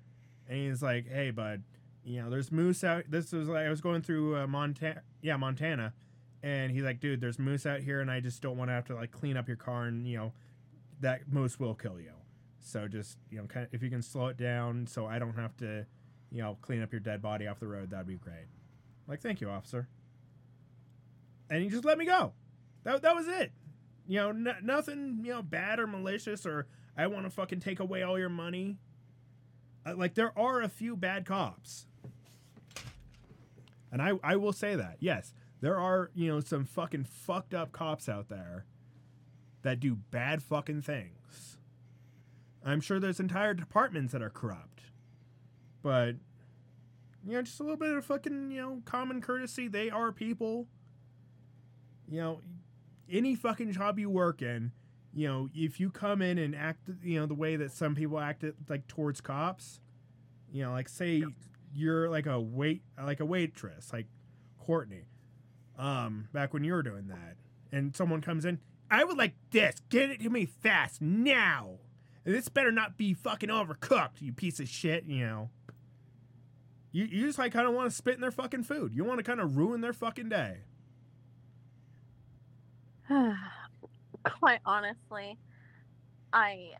A: and he's like, "Hey, bud, you know, there's moose out. This was like I was going through uh, Montana, yeah, Montana, and he's like, dude, there's moose out here, and I just don't want to have to like clean up your car, and you know, that moose will kill you. So just you know, kind of, if you can slow it down, so I don't have to, you know, clean up your dead body off the road, that'd be great. Like, thank you, officer. And he just let me go. That that was it. You know, n- nothing, you know, bad or malicious, or I want to fucking take away all your money. Uh, like there are a few bad cops. And I, I will say that. Yes, there are, you know, some fucking fucked up cops out there that do bad fucking things. I'm sure there's entire departments that are corrupt. But you know, just a little bit of fucking, you know, common courtesy. They are people. You know, any fucking job you work in, you know, if you come in and act, you know, the way that some people act it, like towards cops, you know, like say you're like a wait, like a waitress, like Courtney, um, back when you were doing that, and someone comes in, I would like this, get it to me fast now, and this better not be fucking overcooked, you piece of shit, you know. You, you just like kind of want to spit in their fucking food. You want to kind of ruin their fucking day.
C: Quite honestly, I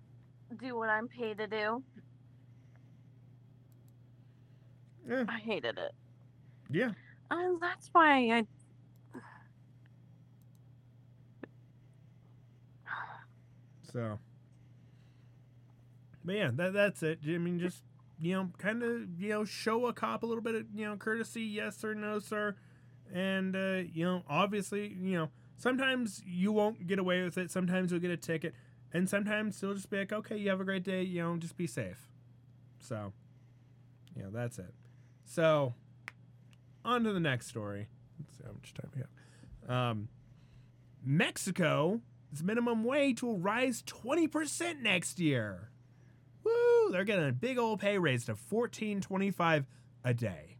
C: do what I'm paid to do.
A: Yeah,
C: I hated it.
A: yeah.
C: And that's why I.
A: So, but yeah, that that's it. I mean, just you know, kind of you know, show a cop a little bit of you know courtesy, yes or no, sir, and uh, you know, obviously, you know, sometimes you won't get away with it. Sometimes you'll get a ticket, and sometimes they'll just be like, okay, you have a great day. You know, just be safe. So, you know, that's it. So, on to the next story. Let's see how much time we have. Um, Mexico's minimum wage will rise 20% next year. Woo! They're getting a big old pay raise to 14.25 a day.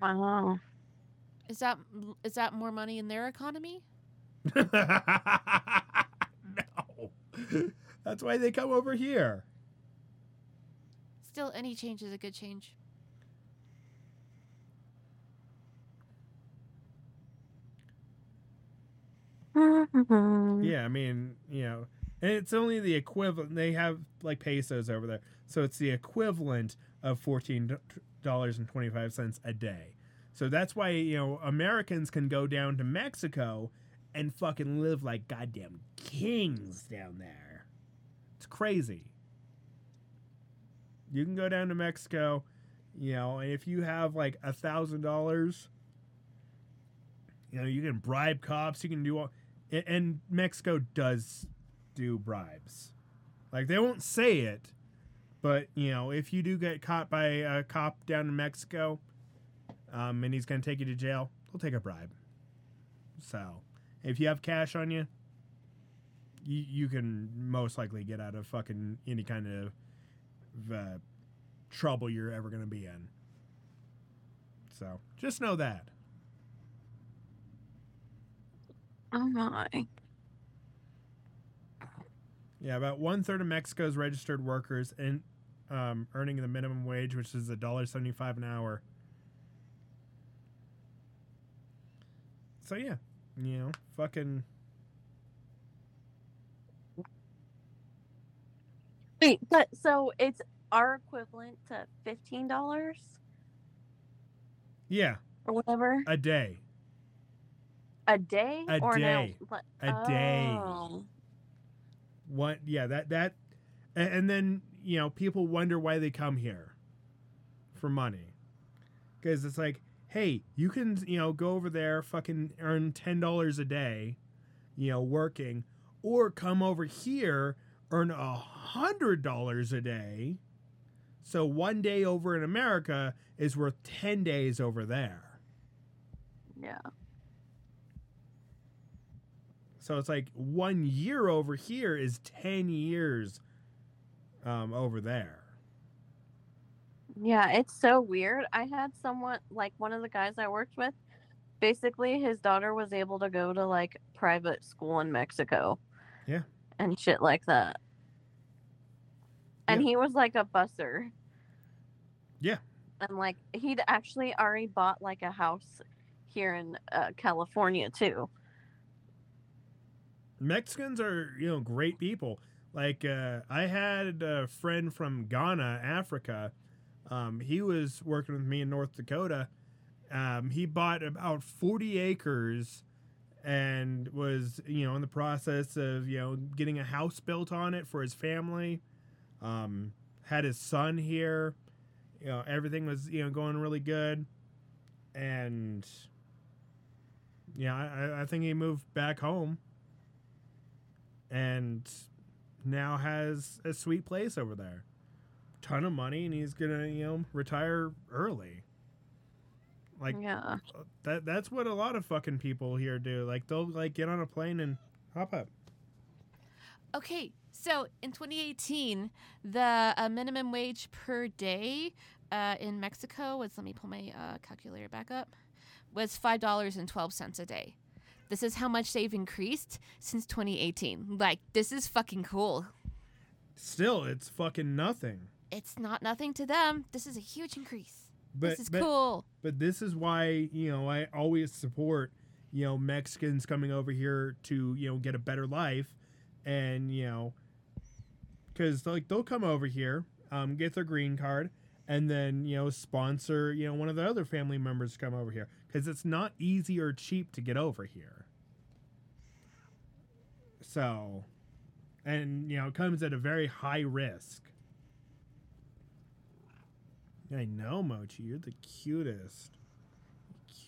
C: Wow.
B: Is that is that more money in their economy?
A: no. That's why they come over here.
B: Still, any change is a good change.
A: Yeah, I mean, you know, and it's only the equivalent. They have like pesos over there, so it's the equivalent of fourteen dollars and twenty five cents a day. So that's why you know Americans can go down to Mexico and fucking live like goddamn kings down there. It's crazy. You can go down to Mexico, you know, and if you have like a thousand dollars, you know, you can bribe cops. You can do all, and Mexico does do bribes. Like they won't say it, but you know, if you do get caught by a cop down in Mexico, um, and he's gonna take you to jail, he'll take a bribe. So, if you have cash on you, you, you can most likely get out of fucking any kind of uh, trouble you're ever gonna be in. So, just know that.
C: Oh my.
A: Yeah, about one third of Mexico's registered workers and um, earning the minimum wage, which is a dollar seventy-five an hour. So yeah, you know, fucking
C: Wait, but so it's our equivalent to fifteen dollars
A: yeah,
C: or whatever
A: a day,
C: a day
A: A
C: or
A: day.
C: no? What?
A: a day.
C: Oh.
A: What? Yeah, that that, and, and then you know people wonder why they come here for money, because it's like, hey, you can you know go over there, fucking earn ten dollars a day, you know, working, or come over here earn a hundred dollars a day. So one day over in America is worth ten days over there.
C: Yeah.
A: So it's like one year over here is 10 years um, over there.
C: Yeah, it's so weird. I had someone like one of the guys I worked with. Basically, his daughter was able to go to like private school in Mexico.
A: Yeah.
C: And shit like that. And
A: Yeah.
C: he was like a busser.
A: Yeah.
C: And like he'd actually already bought like a house here in uh, California too.
A: Mexicans are, you know, great people. Like, uh, I had a friend from Ghana, Africa. Um, he was working with me in North Dakota. Um, he bought about 40 acres and was, you know, in the process of, you know, getting a house built on it for his family. Um, had his son here. You know, everything was, you know, going really good. And, yeah, I, I think he moved back home and now has a sweet place over there. Ton of money, and he's gonna, you know, retire early. Like
C: yeah.
A: that. That's what a lot of fucking people here do. Like they'll like get on a plane and hop up.
B: Okay, so in 2018, the uh, minimum wage per day uh, in Mexico was, let me pull my uh, calculator back up, was $5.12 a day. This is how much they've increased since 2018. Like, this is fucking cool.
A: Still, it's fucking nothing.
B: It's not nothing to them. This is a huge increase.
A: But
B: this is
A: but,
B: cool.
A: but this is why you know I always support you know Mexicans coming over here to you know get a better life, and you know because like they'll come over here, um, get their green card, and then you know sponsor you know one of the other family members to come over here because it's not easy or cheap to get over here. So, and you know it comes at a very high risk. I know, Mochi, you're the cutest,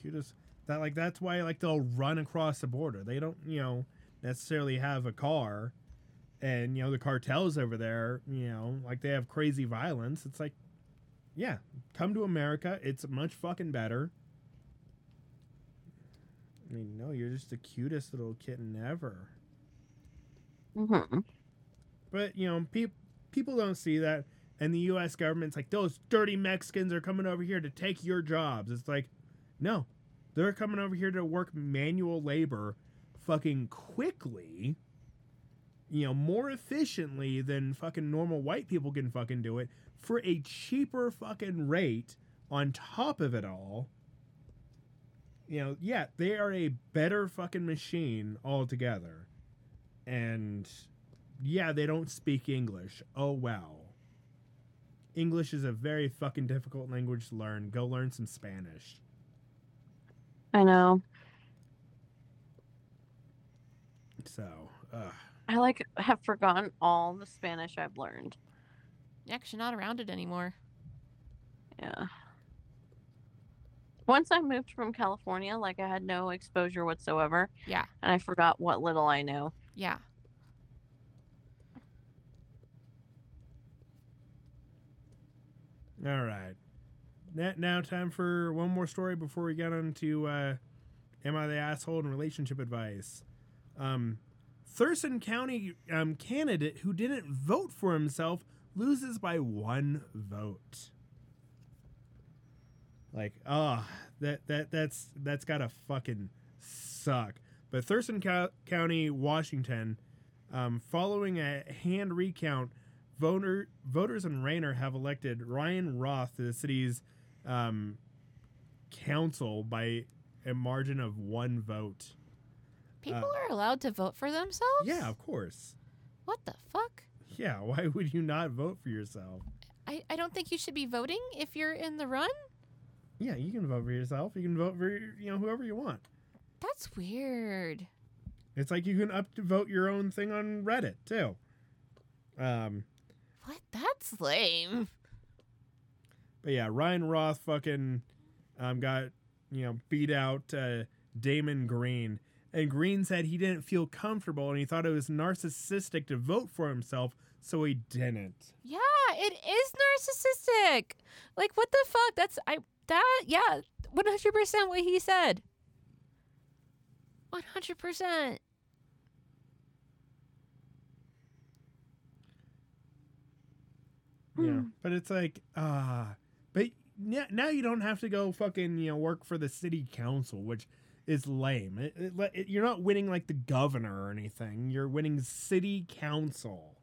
A: cutest. That like that's why like they'll run across the border. They don't you know necessarily have a car, and you know the cartels over there. You know like they have crazy violence. It's like, yeah, come to America. It's much fucking better. I mean, no, you're just the cutest little kitten ever.
C: hmm
A: But you know, pe- people don't see that, and the U.S. government's like, those dirty Mexicans are coming over here to take your jobs. It's like, no, they're coming over here to work manual labor, fucking quickly. You know, more efficiently than fucking normal white people can fucking do it for a cheaper fucking rate. On top of it all, you know, yeah, they are a better fucking machine altogether, and yeah, they don't speak English. Oh well. English is a very fucking difficult language to learn. Go learn some Spanish.
C: I know.
A: So, ugh.
C: I like have forgotten all the Spanish I've learned.
B: Yeah, 'cause you're not around it anymore.
C: Yeah. Once I moved from California, like I had no exposure whatsoever.
B: Yeah.
C: And I forgot what little I know.
B: Yeah.
A: All right. Now, now time for one more story before we get on to uh, Am I the Asshole and Relationship Advice. Um, Thurston County um, candidate who didn't vote for himself loses by one vote. Like, ah, that that that's that's gotta fucking suck. But Thurston Co- County, Washington, um, following a hand recount, voter voters in Rainier have elected Ryan Roth to the city's um, council by a margin of one vote.
B: People are allowed to vote for themselves?
A: Yeah, of course.
B: What the fuck?
A: Yeah, why would you not vote for yourself?
B: I, I don't think you should be voting if you're in the run.
A: Yeah, you can vote for yourself. You can vote for you know whoever you want.
B: That's weird.
A: It's like you can up to vote your own thing on Reddit too. Um,
B: What? That's lame.
A: but yeah, Ryan Roth fucking um got you know beat out uh, Damon Green, and Green said he didn't feel comfortable and he thought it was narcissistic to vote for himself, so he didn't.
B: Yeah, it is narcissistic. Like what the fuck? That's I that yeah, 100% what he said. 100%.
A: Yeah,
C: Hmm.
A: but it's like ah, but now, now you don't have to go fucking you know work for the city council, which is lame. It, it, it- you're not winning like the governor or anything. You're winning city council.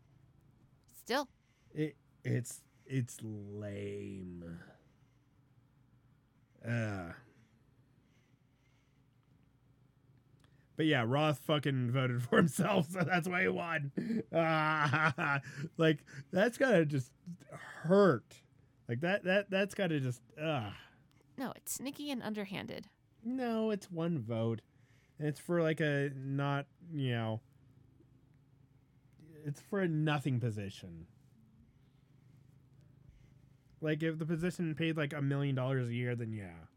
B: Still.
A: It it's it's lame. Uh. But yeah, Roth fucking voted for himself, so that's why he won. Like that's gotta just hurt. Like that that that's gotta just ah.
B: No, it's sneaky and underhanded.
A: No, it's one vote. And it's for like a not you know. It's for a nothing position. Like if the position paid like a million dollars a year, then yeah.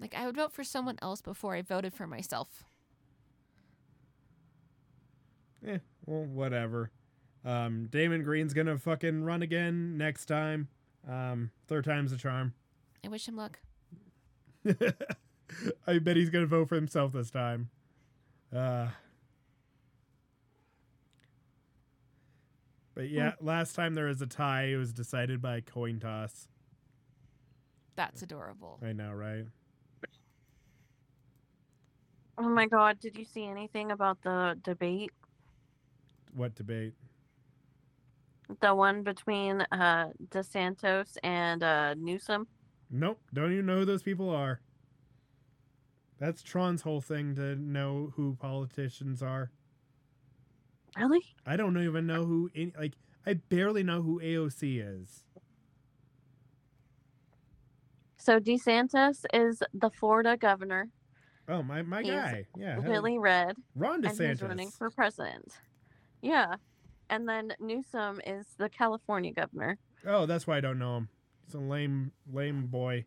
B: Like I would vote for someone else before I voted for myself.
A: Eh, well, whatever. Um, Damon Green's gonna fucking run again next time. Um, third time's the charm.
B: I wish him luck.
A: I bet he's gonna vote for himself this time. Uh, but yeah, last time there was a tie. It was decided by a coin toss.
B: That's adorable.
A: I know, right?
C: Oh my god, did you see anything about the debate?
A: What debate?
C: The one between uh DeSantis and uh Newsom?
A: Nope. Don't even know who those people are. That's Tron's whole thing to know who politicians are.
C: Really?
A: I don't even know who any like I barely know who AOC is.
C: So DeSantis is the Florida governor
A: Oh, my my
C: He's
A: guy. Yeah.
C: really red,
A: Ron DeSantis
C: and he's running for president. Yeah, and then Newsom is the California governor.
A: Oh, that's why I don't know him. He's a lame, lame boy.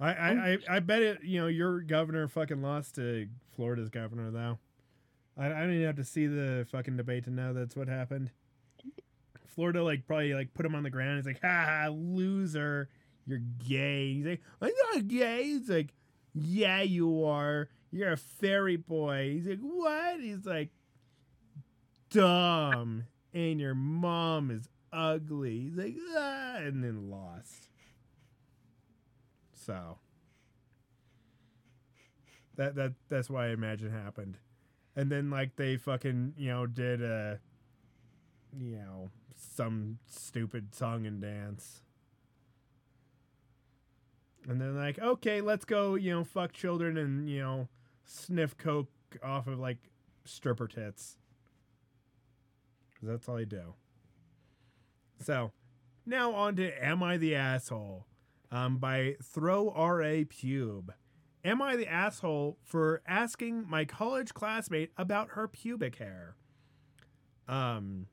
A: I, I, I, I bet it. You know, your governor fucking lost to Florida's governor, though. I, I don't even have to see the fucking debate to know that's what happened. Florida, like, probably like put him on the ground. He's like, "Ha, ha loser, you're gay." He's like, "I'm not gay." He's like, "Yeah, you are. You're a fairy boy." He's like, "What?" He's like, "Dumb." And your mom is ugly. He's like, ah, and then lost. So that that that's why I imagine happened. And then like they fucking you know did a you know some stupid song and dance. And then like okay, let's go you know fuck children and you know sniff coke off of like stripper tits. 'Cause that's all I do. So, now on to Am I the Asshole um, by Throw R.A. Pube. Am I the asshole for asking my college classmate about her pubic hair? Um,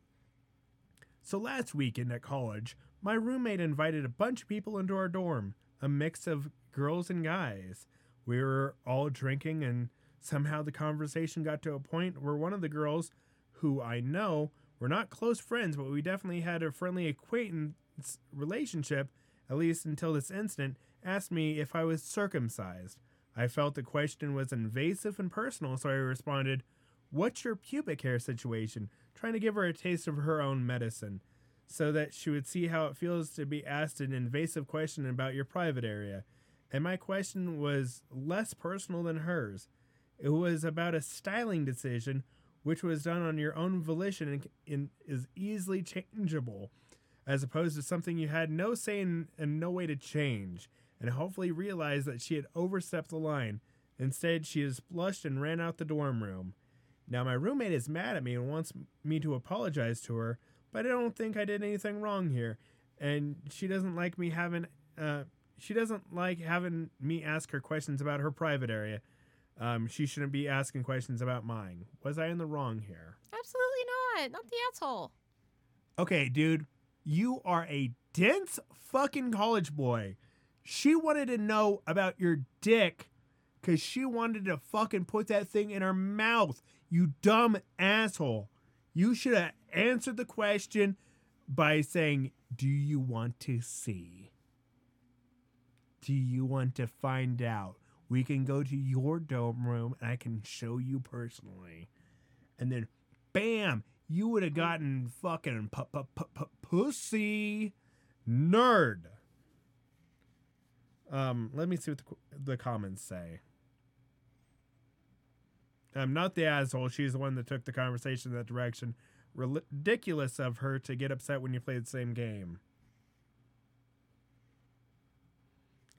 A: so last weekend at college, my roommate invited a bunch of people into our dorm, a mix of girls and guys. We were all drinking, and somehow the conversation got to a point where one of the girls, who I know, we're not close friends, but we definitely had a friendly acquaintance relationship, at least until this incident, asked me if I was circumcised. I felt the question was invasive and personal, so I responded, What's your pubic hair situation? Trying to give her a taste of her own medicine, so that she would see how it feels to be asked an invasive question about your private area. And my question was less personal than hers. It was about a styling decision which was done on your own volition and, is easily changeable, as opposed to something you had no say in and no way to change, and hopefully realized that she had overstepped the line. Instead, she has blushed and ran out the dorm room. Now, my roommate is mad at me and wants me to apologize to her, but I don't think I did anything wrong here, and she doesn't like me having. Uh, she doesn't like having me ask her questions about her private area. Um, she shouldn't be asking questions about mine. Was I in the wrong here?
B: Absolutely not. Not the asshole.
A: Okay, dude, you are a dense fucking college boy. She wanted to know about your dick because she wanted to fucking put that thing in her mouth. You dumb asshole. You should have answered the question by saying, Do you want to see? Do you want to find out? We can go to your dorm room and I can show you personally. And then, bam, you would have gotten fucking pu- pu- pu- pussy nerd. Um, let me see what the, the comments say. I'm not the asshole. She's the one that took the conversation in that direction. Ridiculous of her to get upset when you play the same game.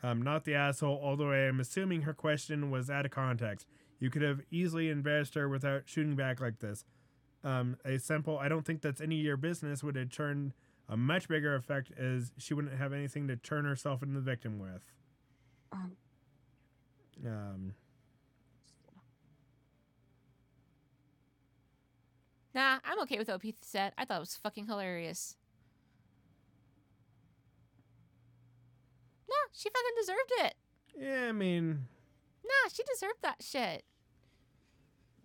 A: I'm not the asshole, although I am assuming her question was out of context. You could have easily embarrassed her without shooting back like this. Um, a simple, I don't think that's any of your business would have turned a much bigger effect as she wouldn't have anything to turn herself into the victim with.
C: Um.
A: Um,
B: Nah, I'm okay with what Pete said. I thought it was fucking hilarious. Nah, she fucking deserved it.
A: yeah, I mean,
B: Nah, she deserved that shit.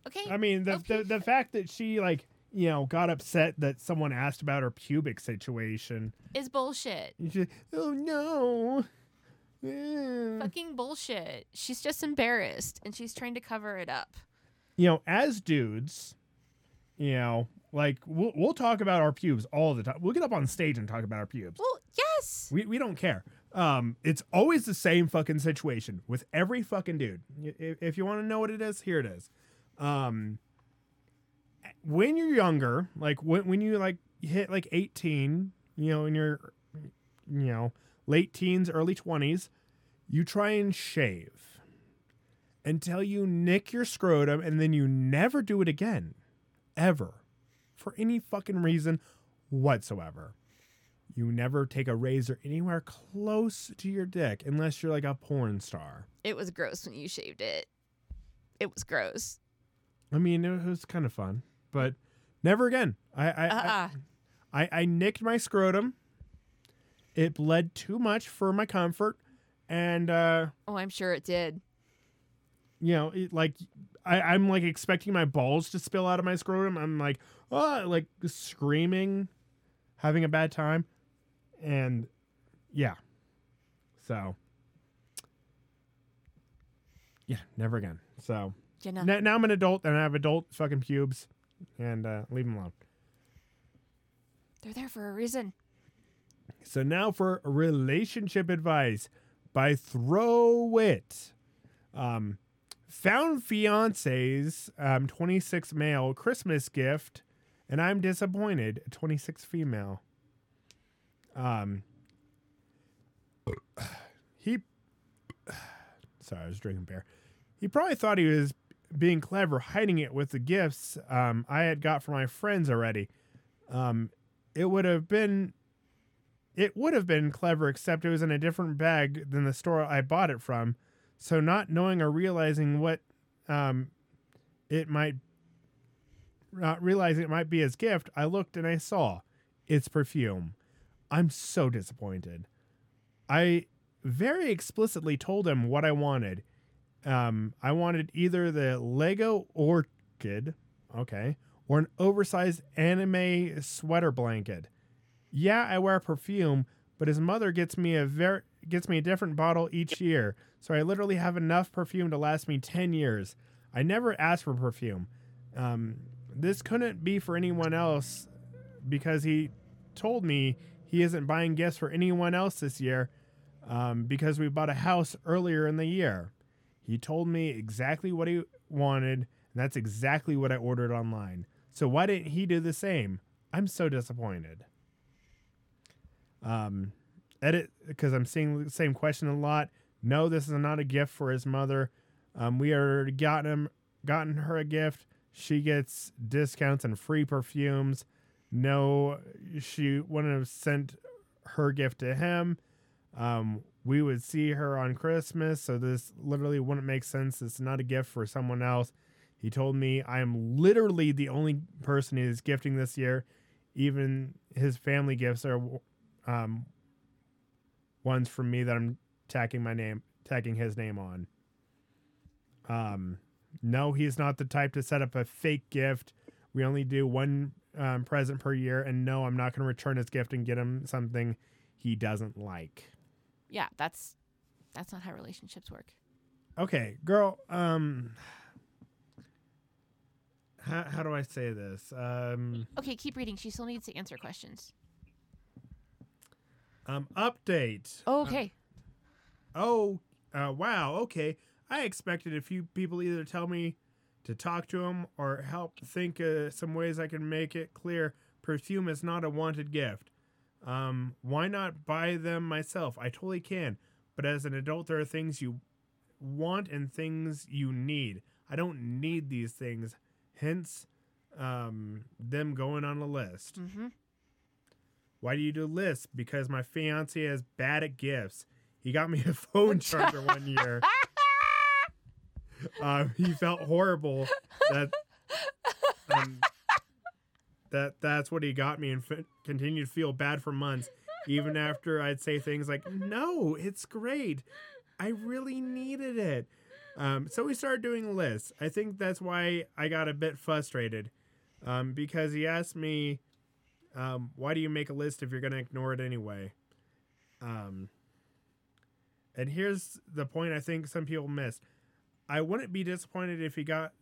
B: Okay.
A: I mean, the, the the fact that she like you know got upset that someone asked about her pubic situation.
B: is bullshit.
A: She, oh no. Eh."
B: Fucking bullshit. She's just embarrassed and she's trying to cover it up.
A: you know, as dudes, you know, like we'll, we'll talk about our pubes all the time. We'll get up on stage and talk about our pubes.
B: Well, yes.
A: We, we don't care. Um, it's always the same fucking situation with every fucking dude. If, if you want to know what it is, here it is. Um, when you're younger, like when, when you like hit like 18, you know, in your, you know, late teens, early 20s, you try and shave until you nick your scrotum and then you never do it again. Ever. For any fucking reason whatsoever. You never take a razor anywhere close to your dick unless you're like a porn star.
B: It was gross when you shaved it. it was gross.
A: I mean, it was kind of fun, but never again. I I,
B: Uh-uh.
A: I, I I nicked my scrotum. It bled too much for my comfort, and uh,
B: Oh, I'm sure it did.
A: you know, it, like I, I'm like expecting my balls to spill out of my scrotum. I'm like, oh, like screaming, having a bad time, and yeah, so yeah, never again. So
B: You know.
A: now, now I'm an adult and I have adult fucking pubes, and uh, leave them alone.
B: They're there for a reason.
A: So now for relationship advice by Throw It. Um, found fiance's um, 26 male Christmas gift, and I'm disappointed. 26 female. Um, he. Sorry, I was drinking beer. He probably thought he was being clever, hiding it with the gifts um, I had got for my friends already. Um, it would have been it would have been clever, except it was in a different bag than the store I bought it from. So, not knowing or realizing what um, it might, not realizing it might be his gift, I looked and I saw it's perfume. I'm so disappointed. I very explicitly told him what I wanted. Um, I wanted either the Lego Orchid, okay, or an oversized anime sweater blanket yeah, I wear perfume, but his mother gets me a ver- gets me a different bottle each year, so I literally have enough perfume to last me ten years. I never asked for perfume. Um, this couldn't be for anyone else because he told me he isn't buying gifts for anyone else this year um, because we bought a house earlier in the year. He told me exactly what he wanted, and that's exactly what I ordered online. So why didn't he do the same? I'm so disappointed. Um, edit because I'm seeing the same question a lot. No, this is not a gift for his mother. Um, we already gotten him, gotten her a gift. She gets discounts and free perfumes. No, she wouldn't have sent her gift to him. Um, we would see her on Christmas, so this literally wouldn't make sense. It's not a gift for someone else. He told me I am literally the only person he is gifting this year. Even his family gifts are um, ones from me that I'm tacking my name, tagging his name on. Um, no, he's not the type to set up a fake gift. We only do one um, present per year, and no, I'm not going to return his gift and get him something he doesn't like.
B: Yeah, that's that's not how relationships work.
A: Okay, girl. Um, how how do I say this? Um,
B: Okay, keep reading. She still needs to answer questions.
A: um, update.
B: Oh, okay.
A: Oh, uh, wow. Okay. I expected a few people either tell me to talk to him or help think uh, some ways I can make it clear perfume is not a wanted gift. Um, why not buy them myself? I totally can. But as an adult, there are things you want and things you need. I don't need these things. Hence, um, them going on a list.
B: Mm-hmm.
A: Why do you do lists? Because my fiance is bad at gifts. He got me a phone charger one year. Um, he felt horrible that um, that that's what he got me, and f- continued to feel bad for months, even after I'd say things like, "No, it's great. I really needed it." Um, so we started doing lists. I think that's why I got a bit frustrated, um, because he asked me, um, "Why do you make a list if you're going to ignore it anyway?" Um, and here's the point I think some people miss. I wouldn't be disappointed if he got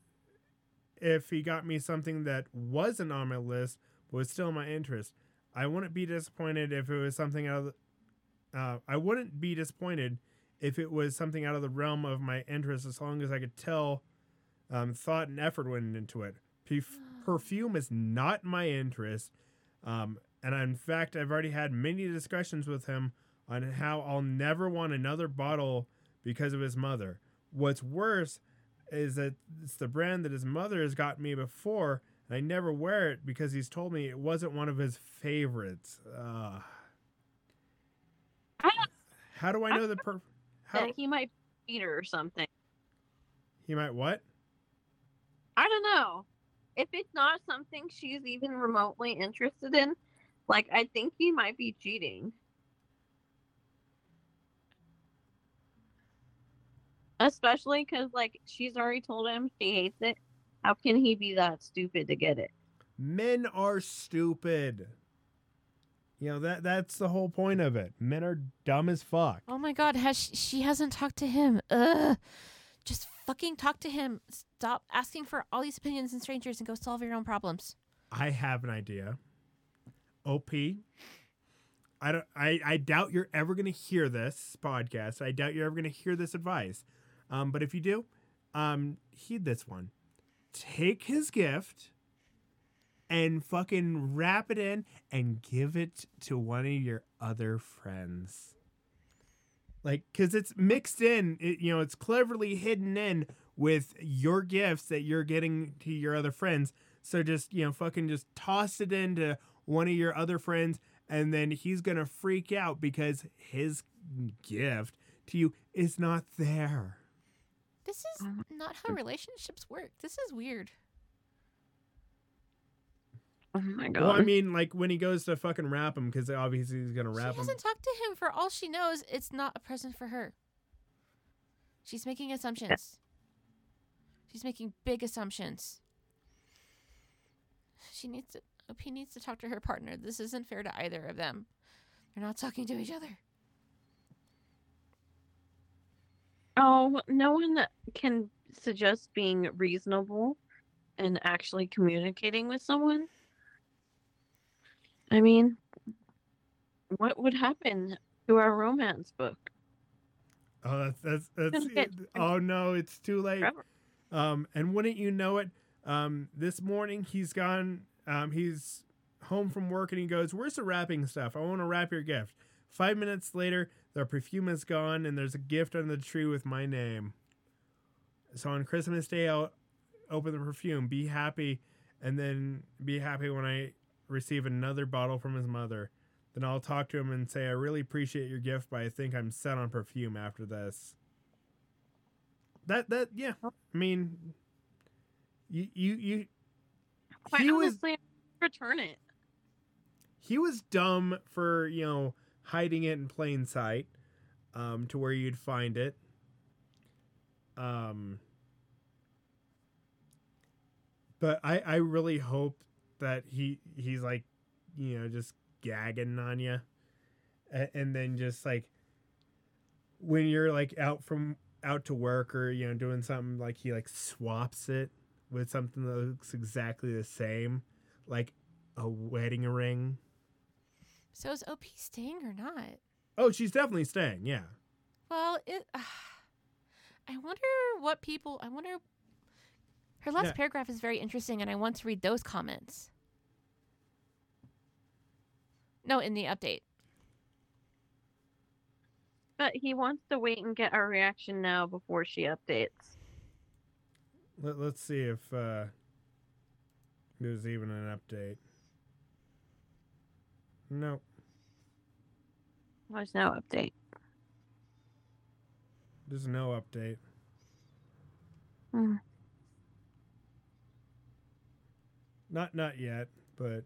A: if he got me something that wasn't on my list but was still in my interest. I wouldn't be disappointed if it was something out of the, uh, I wouldn't be disappointed if it was something out of the realm of my interest as long as I could tell um, thought and effort went into it. Perf- perfume is not my interest. Um, and in fact, I've already had many discussions with him on how I'll never want another bottle because of his mother. What's worse is that it's the brand that his mother has got me before, and I never wear it because he's told me it wasn't one of his favorites. Uh, how do I know the per? How
C: That he might be or something.
A: he might what? I don't know.
C: If it's not something she's even remotely interested in, like I think he might be cheating. Especially because like she's already told him she hates it. How can he be that stupid to get it?
A: Men are stupid. You know that that's the whole point of it. Men are dumb as fuck.
B: Oh my god, has she, she hasn't talked to him. Ugh. Just fucking talk to him. Stop asking for all these opinions and strangers and go solve your own problems.
A: I have an idea. OP. I don't I, I doubt you're ever gonna hear this podcast. I doubt you're ever gonna hear this advice. Um, but if you do, um, heed this one. Take his gift and fucking wrap it in and give it to one of your other friends. Like, cause it's mixed in, it, you know, it's cleverly hidden in with your gifts that you're getting to your other friends. So just, you know, fucking just toss it into one of your other friends and then he's going to freak out because his gift to you is not there.
B: This is uh-huh. not how relationships work. This is weird.
C: Oh my god.
A: Well, I mean, like when he goes to fucking wrap him, because obviously he's gonna
B: She
A: wrap him.
B: She hasn't talked to him for all she knows. It's not a present for her. She's making assumptions. She's making big assumptions. She needs to. OP needs to talk to her partner. This isn't fair to either of them. They're not talking to each other.
C: Oh, no one can suggest being reasonable and actually communicating with someone. I mean, what would happen to our romance book?
A: Oh, that's that's that's. Oh no, it's too late. Um, and wouldn't you know it? Um, this morning he's gone. Um, he's home from work and he goes, "Where's the wrapping stuff? I want to wrap your gift." Five minutes later, the perfume is gone and there's a gift under the tree with my name. So on Christmas Day, I'll open the perfume, be happy, and then be happy when I receive another bottle from his mother. Then I'll talk to him and say, I really appreciate your gift, but I think I'm set on perfume after this. That that yeah. I mean you you you
C: Quite
A: he was
C: return it.
A: he was dumb for, you know, hiding it in plain sight, um, to where you'd find it. Um but I, I really hope that he he's like, you know, just gagging on you, and, and then just like when you're like out from out to work or you know doing something like he like swaps it with something that looks exactly the same, like a wedding ring.
B: So is OP staying or not?
A: Oh, she's definitely staying. Yeah.
B: Well, it. I wonder what people. I wonder. Her last
A: Yeah.
B: paragraph is very interesting, and I want to read those comments. No, in the update.
C: But he wants to wait and get our reaction now before she updates.
A: Let, let's see if uh, there's even an update. Nope.
C: There's no update.
A: There's no update.
C: Hmm.
A: Not not yet, but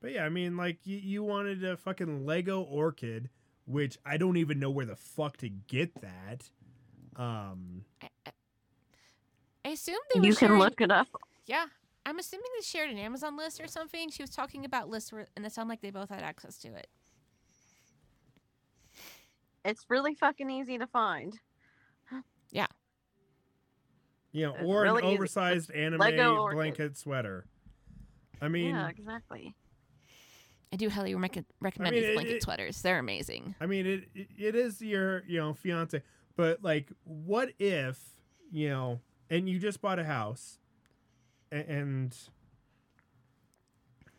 A: But yeah, I mean like you, you wanted a fucking Lego orchid, which I don't even know where the fuck to get that. Um
B: I, I, I assume they were
C: You can
B: sharing-
C: look it up.
B: Yeah, I'm assuming they shared an Amazon list or something. She was talking about lists, where, and it sounded like they both had access to it.
C: It's really fucking easy to find.
A: Yeah. Yeah,
C: It's
A: or
C: really
A: an
C: easy.
A: oversized anime
C: Lego orchid.
A: blanket sweater. I mean
C: yeah, exactly.
B: I do highly rec- recommend
A: mean,
B: these blanket
A: it-
B: sweaters. They're amazing.
A: I mean, it, it it is your you know fiance, but like, what if you know, and you just bought a house, a- and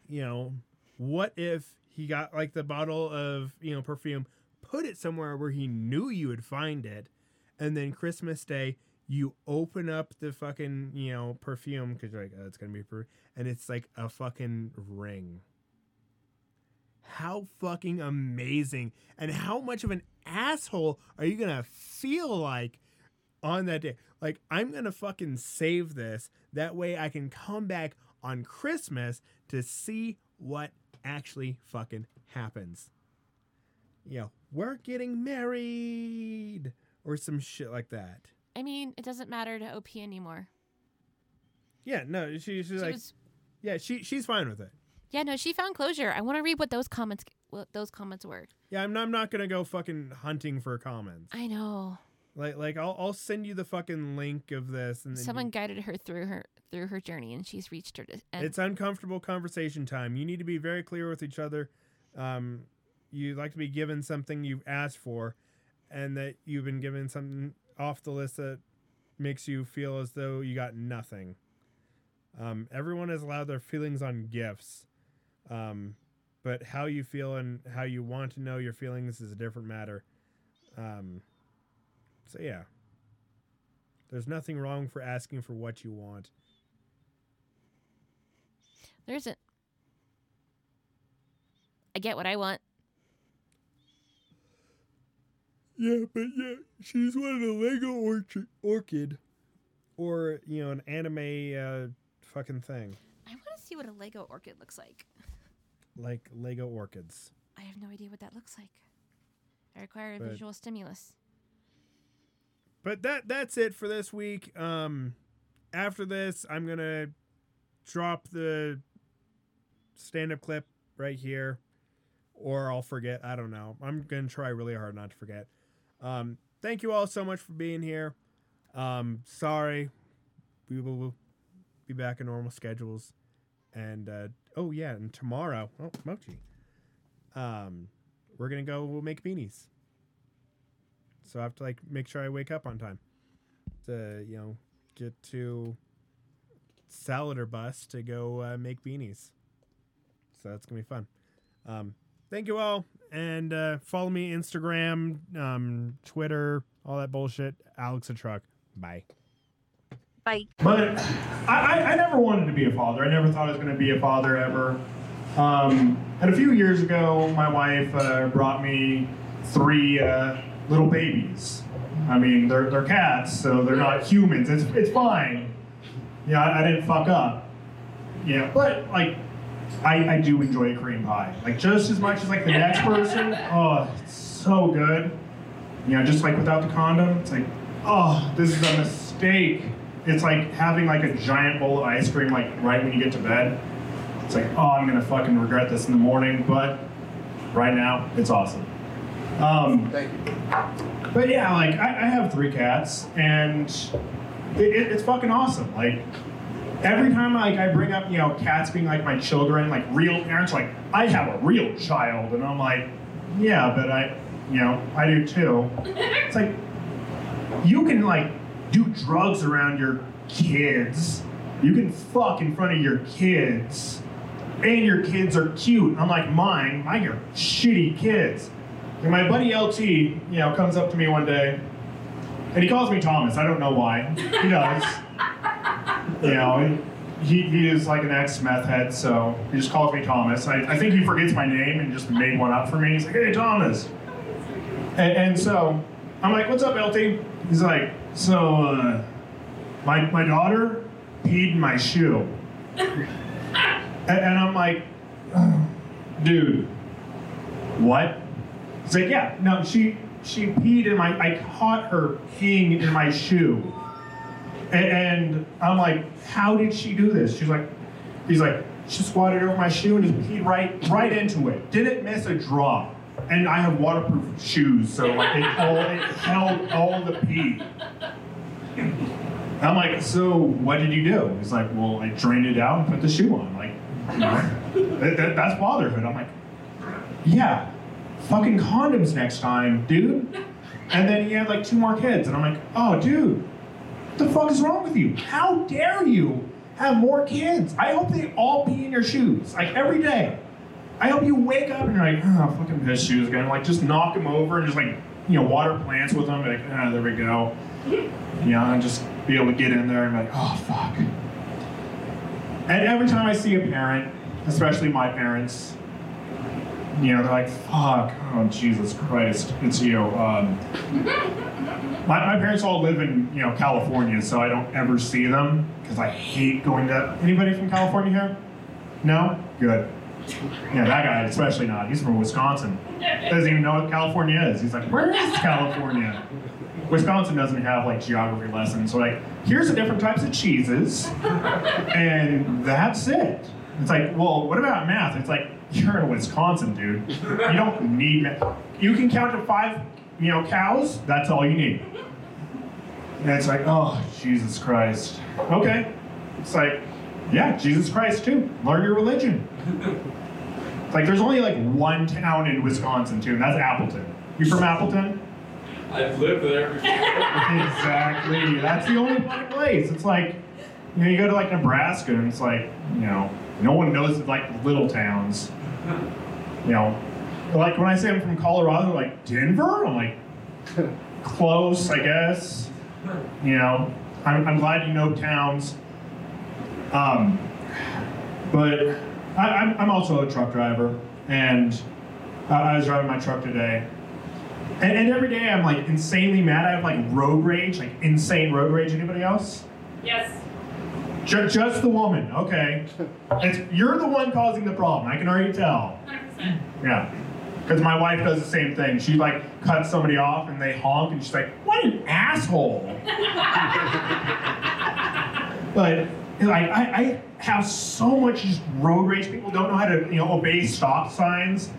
A: you know, what if he got like the bottle of you know perfume, put it somewhere where he knew you would find it, and then Christmas Day you open up the fucking you know perfume because you're like, oh, it's gonna be per, and it's like a fucking ring. How fucking amazing and how much of an asshole are you gonna feel like on that day. Like I'm gonna fucking save this. That way I can come back on Christmas to see what actually fucking happens. You know, we're getting married or some shit like that.
B: I mean, it doesn't matter to OP anymore.
A: Yeah, no, she, she's
B: She
A: like,
B: was,
A: yeah, she she's fine with it.
B: yeah, no, she found closure. I want to read what those comments what those comments were.
A: Yeah, I'm not, I'm not gonna go fucking hunting for comments.
B: I know.
A: Like like I'll I'll send you the fucking link of this and
B: Someone
A: you-
B: guided her through her through her journey, and she's reached her. end.
A: it's uncomfortable conversation time. You need to be very clear with each other. Um, you like to be given something you've asked for, and that you've been given something off the list that makes you feel as though you got nothing. Um, everyone is allowed their feelings on gifts, um, but how you feel and how you want to know your feelings is a different matter. Um, so yeah, there's nothing wrong for asking for what you want.
B: There isn't. I get what I want.
A: Yeah, but yeah, she's wanted a Lego orchid, orchid, or you know, an anime uh, fucking thing
B: I want to see what a Lego orchid looks like.
A: like Lego orchids.
B: I have no idea what that looks like. I require a
A: But-
B: visual stimulus.
A: But that that's it for this week. Um, after this, I'm gonna drop the stand-up clip right here, or I'll forget. I don't know. I'm gonna try really hard not to forget. Um, thank you all so much for being here. Um, sorry, we will be back in normal schedules, and uh, oh yeah, and tomorrow, oh Mochi, um, we're gonna go make beanies. So I have to like make sure I wake up on time to you know get to salad or bus to go uh, make beanies. So that's gonna be fun. Um, thank you all, and uh, follow me Instagram, um, Twitter, all that bullshit. Alex a truck. Bye.
C: Bye.
A: But I, I, I never wanted to be a father. I never thought I was going to be a father ever. Um, and a few years ago, my wife uh, brought me three uh, little babies. I mean, they're, they're cats, so they're not humans. It's, it's fine. Yeah, I, I didn't fuck up. Yeah, but like, I, I do enjoy a cream pie. Like, just as much as like the next person. Oh, it's so good. You know, just like without the condom, it's like, oh, this is a mistake. It's like having like a giant bowl of ice cream like right when you get to bed. It's like, oh, I'm gonna fucking regret this in the morning, but right now it's awesome. Um,
D: Thank you.
A: but yeah, like I, I have three cats, and it, it, it's fucking awesome. Like every time like I bring up you know cats being like my children, like real parents, like I have a real child, and I'm like, yeah, but I, you know, I do too. It's like you can like do drugs around your kids. You can fuck in front of your kids. And your kids are cute, unlike mine. Mine are shitty kids. And my buddy LT, you know, comes up to me one day and he calls me Thomas. I don't know why. He does. you know, he, he is like an ex meth head, so he just calls me Thomas. I, I think he forgets my name and just made one up for me. He's like, hey, Thomas. And, and so I'm like, what's up, LT? He's like, so, uh, my, my daughter peed in my shoe. And, and I'm like, dude, what? He's like, yeah, no, she she peed in my, I caught her peeing in my shoe. And, and I'm like, how did she do this? She's like, he's like, she squatted over my shoe and just peed right right into it. Didn't miss a drop. And I have waterproof shoes, so like it all it held all the pee. I'm like, so what did you do? He's like, well, I drained it out and put the shoe on. Like, you know, that, that- that's fatherhood. I'm like, yeah, fucking condoms next time, dude. And then he had like two more kids, and I'm like, oh, dude, what the fuck is wrong with you? How dare you have more kids? I hope they all pee in your shoes, like every day. I hope you wake up and you're like, oh, fucking piss shoes again. Like, just knock them over and just like, you know, water plants with them. Like, ah, there we go. Yeah, and just be able to get in there and be like, oh, fuck. And every time I see a parent, especially my parents, you know, they're like, fuck, oh, Jesus Christ, it's you. Um, My, my parents all live in you know California, so I don't ever see them because I hate going to. Anybody from California here? No. Good. Yeah, that guy especially not. He's from Wisconsin. Doesn't even know what California is. He's like, where is California? Wisconsin doesn't have like geography lessons. So like, here's the different types of cheeses, and that's it. It's like, well, what about math? It's like, you're in Wisconsin, dude. You don't need. You can count to five, you know, cows. That's all you need. And it's like, oh, Jesus Christ. Okay. It's like, yeah, Jesus Christ too. Learn your religion. It's like there's only like one town in Wisconsin too, and that's Appleton. You from Appleton?
D: I've lived there before.
A: exactly. That's the only place. It's like, you know, you go to like Nebraska, and it's like, you know, no one knows like little towns. You know, like when I say I'm from Colorado, like Denver, I'm like, close, I guess. You know, I'm, I'm glad you know towns. Um, but I, I'm, I'm also a truck driver, and I, I was driving my truck today, and, and every day I'm like insanely mad. I have like road rage, like insane road rage. Anybody else?
E: Yes.
A: Ju- just the woman. Okay. It's, you're the one causing the problem. I can already tell.
E: 100%.
A: Yeah. Because my wife does the same thing. She like cuts somebody off and they honk and she's like, what an asshole. but like I, I have so much just road rage. People don't know how to you know obey stop signs.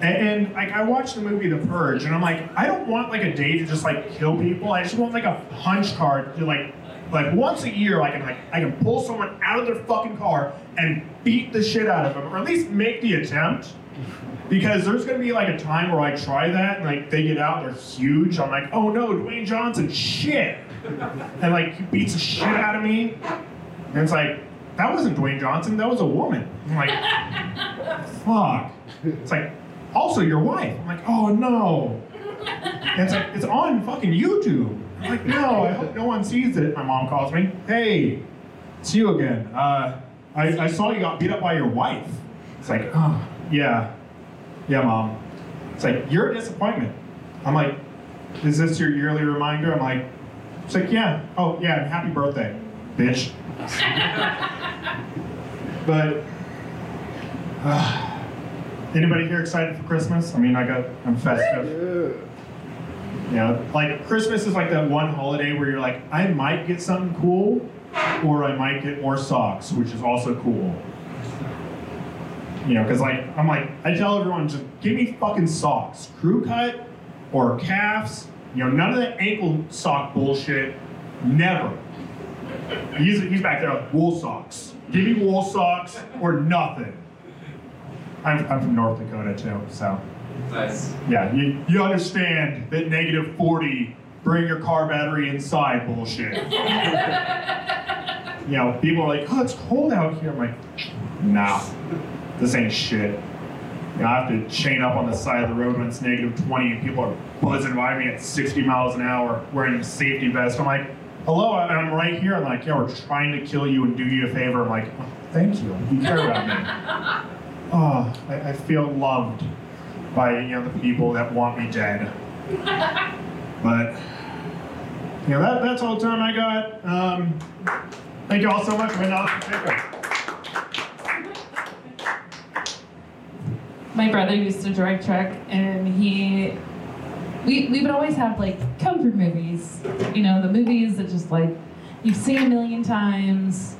A: And, and like I watched the movie The Purge, and I'm like, I don't want like a day to just like kill people. I just want like a punch card to like like once a year I can like I can pull someone out of their fucking car and beat the shit out of them, or at least make the attempt. Because there's gonna be like a time where I try that and like they get out, they're huge. I'm like, oh no, Dwayne Johnson, shit. And like he beats the shit out of me. And it's like, that wasn't Dwayne Johnson, that was a woman. I'm like, fuck. It's like, also your wife. I'm like, oh no. And it's like, it's on fucking YouTube. I'm like, no, I hope no one sees it. My mom calls me, hey, it's you again. Uh, I, I saw you got beat up by your wife. It's like, oh, yeah. Yeah, mom. It's like, you're a disappointment. I'm like, is this your yearly reminder? I'm like, it's like, yeah. Oh, yeah, happy birthday, bitch. but, uh, anybody here excited for Christmas? I mean, I got, I'm festive. You know, like Christmas is like that one holiday where you're like, I might get something cool, or I might get more socks, which is also cool. You know, because like I'm like I tell everyone just give me fucking socks, crew cut or calves. You know, none of that ankle sock bullshit. Never. He's he's back there like wool socks. Give me wool socks or nothing. I'm, I'm from North Dakota too, so.
D: Nice.
A: Yeah, you, you understand that negative 40, bring your car battery inside bullshit. you know, people are like, oh, it's cold out here. I'm like, nah, this ain't shit. You know, I have to chain up on the side of the road when it's negative 20 and people are buzzing by me at 60 miles an hour wearing a safety vest. I'm like, hello, and I'm right here. I'm like, yeah, we're trying to kill you and do you a favor. I'm like, oh, thank you. You care about me. Oh, I, I feel loved by you know the people that want me dead. But you know that, that's all the time I got. Um, thank you all so much for an awesome paper.
E: My brother used to drive truck, and he, we, we would always have like comfort movies. You know, the movies that just like you've seen a million times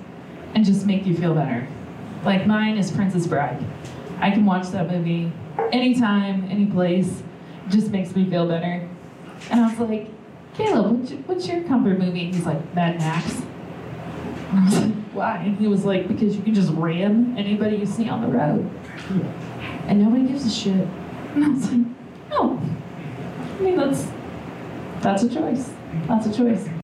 E: and just make you feel better. Like mine is Princess Bride. I can watch that movie anytime, any place. Just makes me feel better. And I was like, Caleb, what's your, comfort movie? And he's like, Mad Max. I was like, why? And he was like, because you can just ram anybody you see on the road. And nobody gives a shit. And I was like, oh. I mean, that's, that's a choice. That's a choice.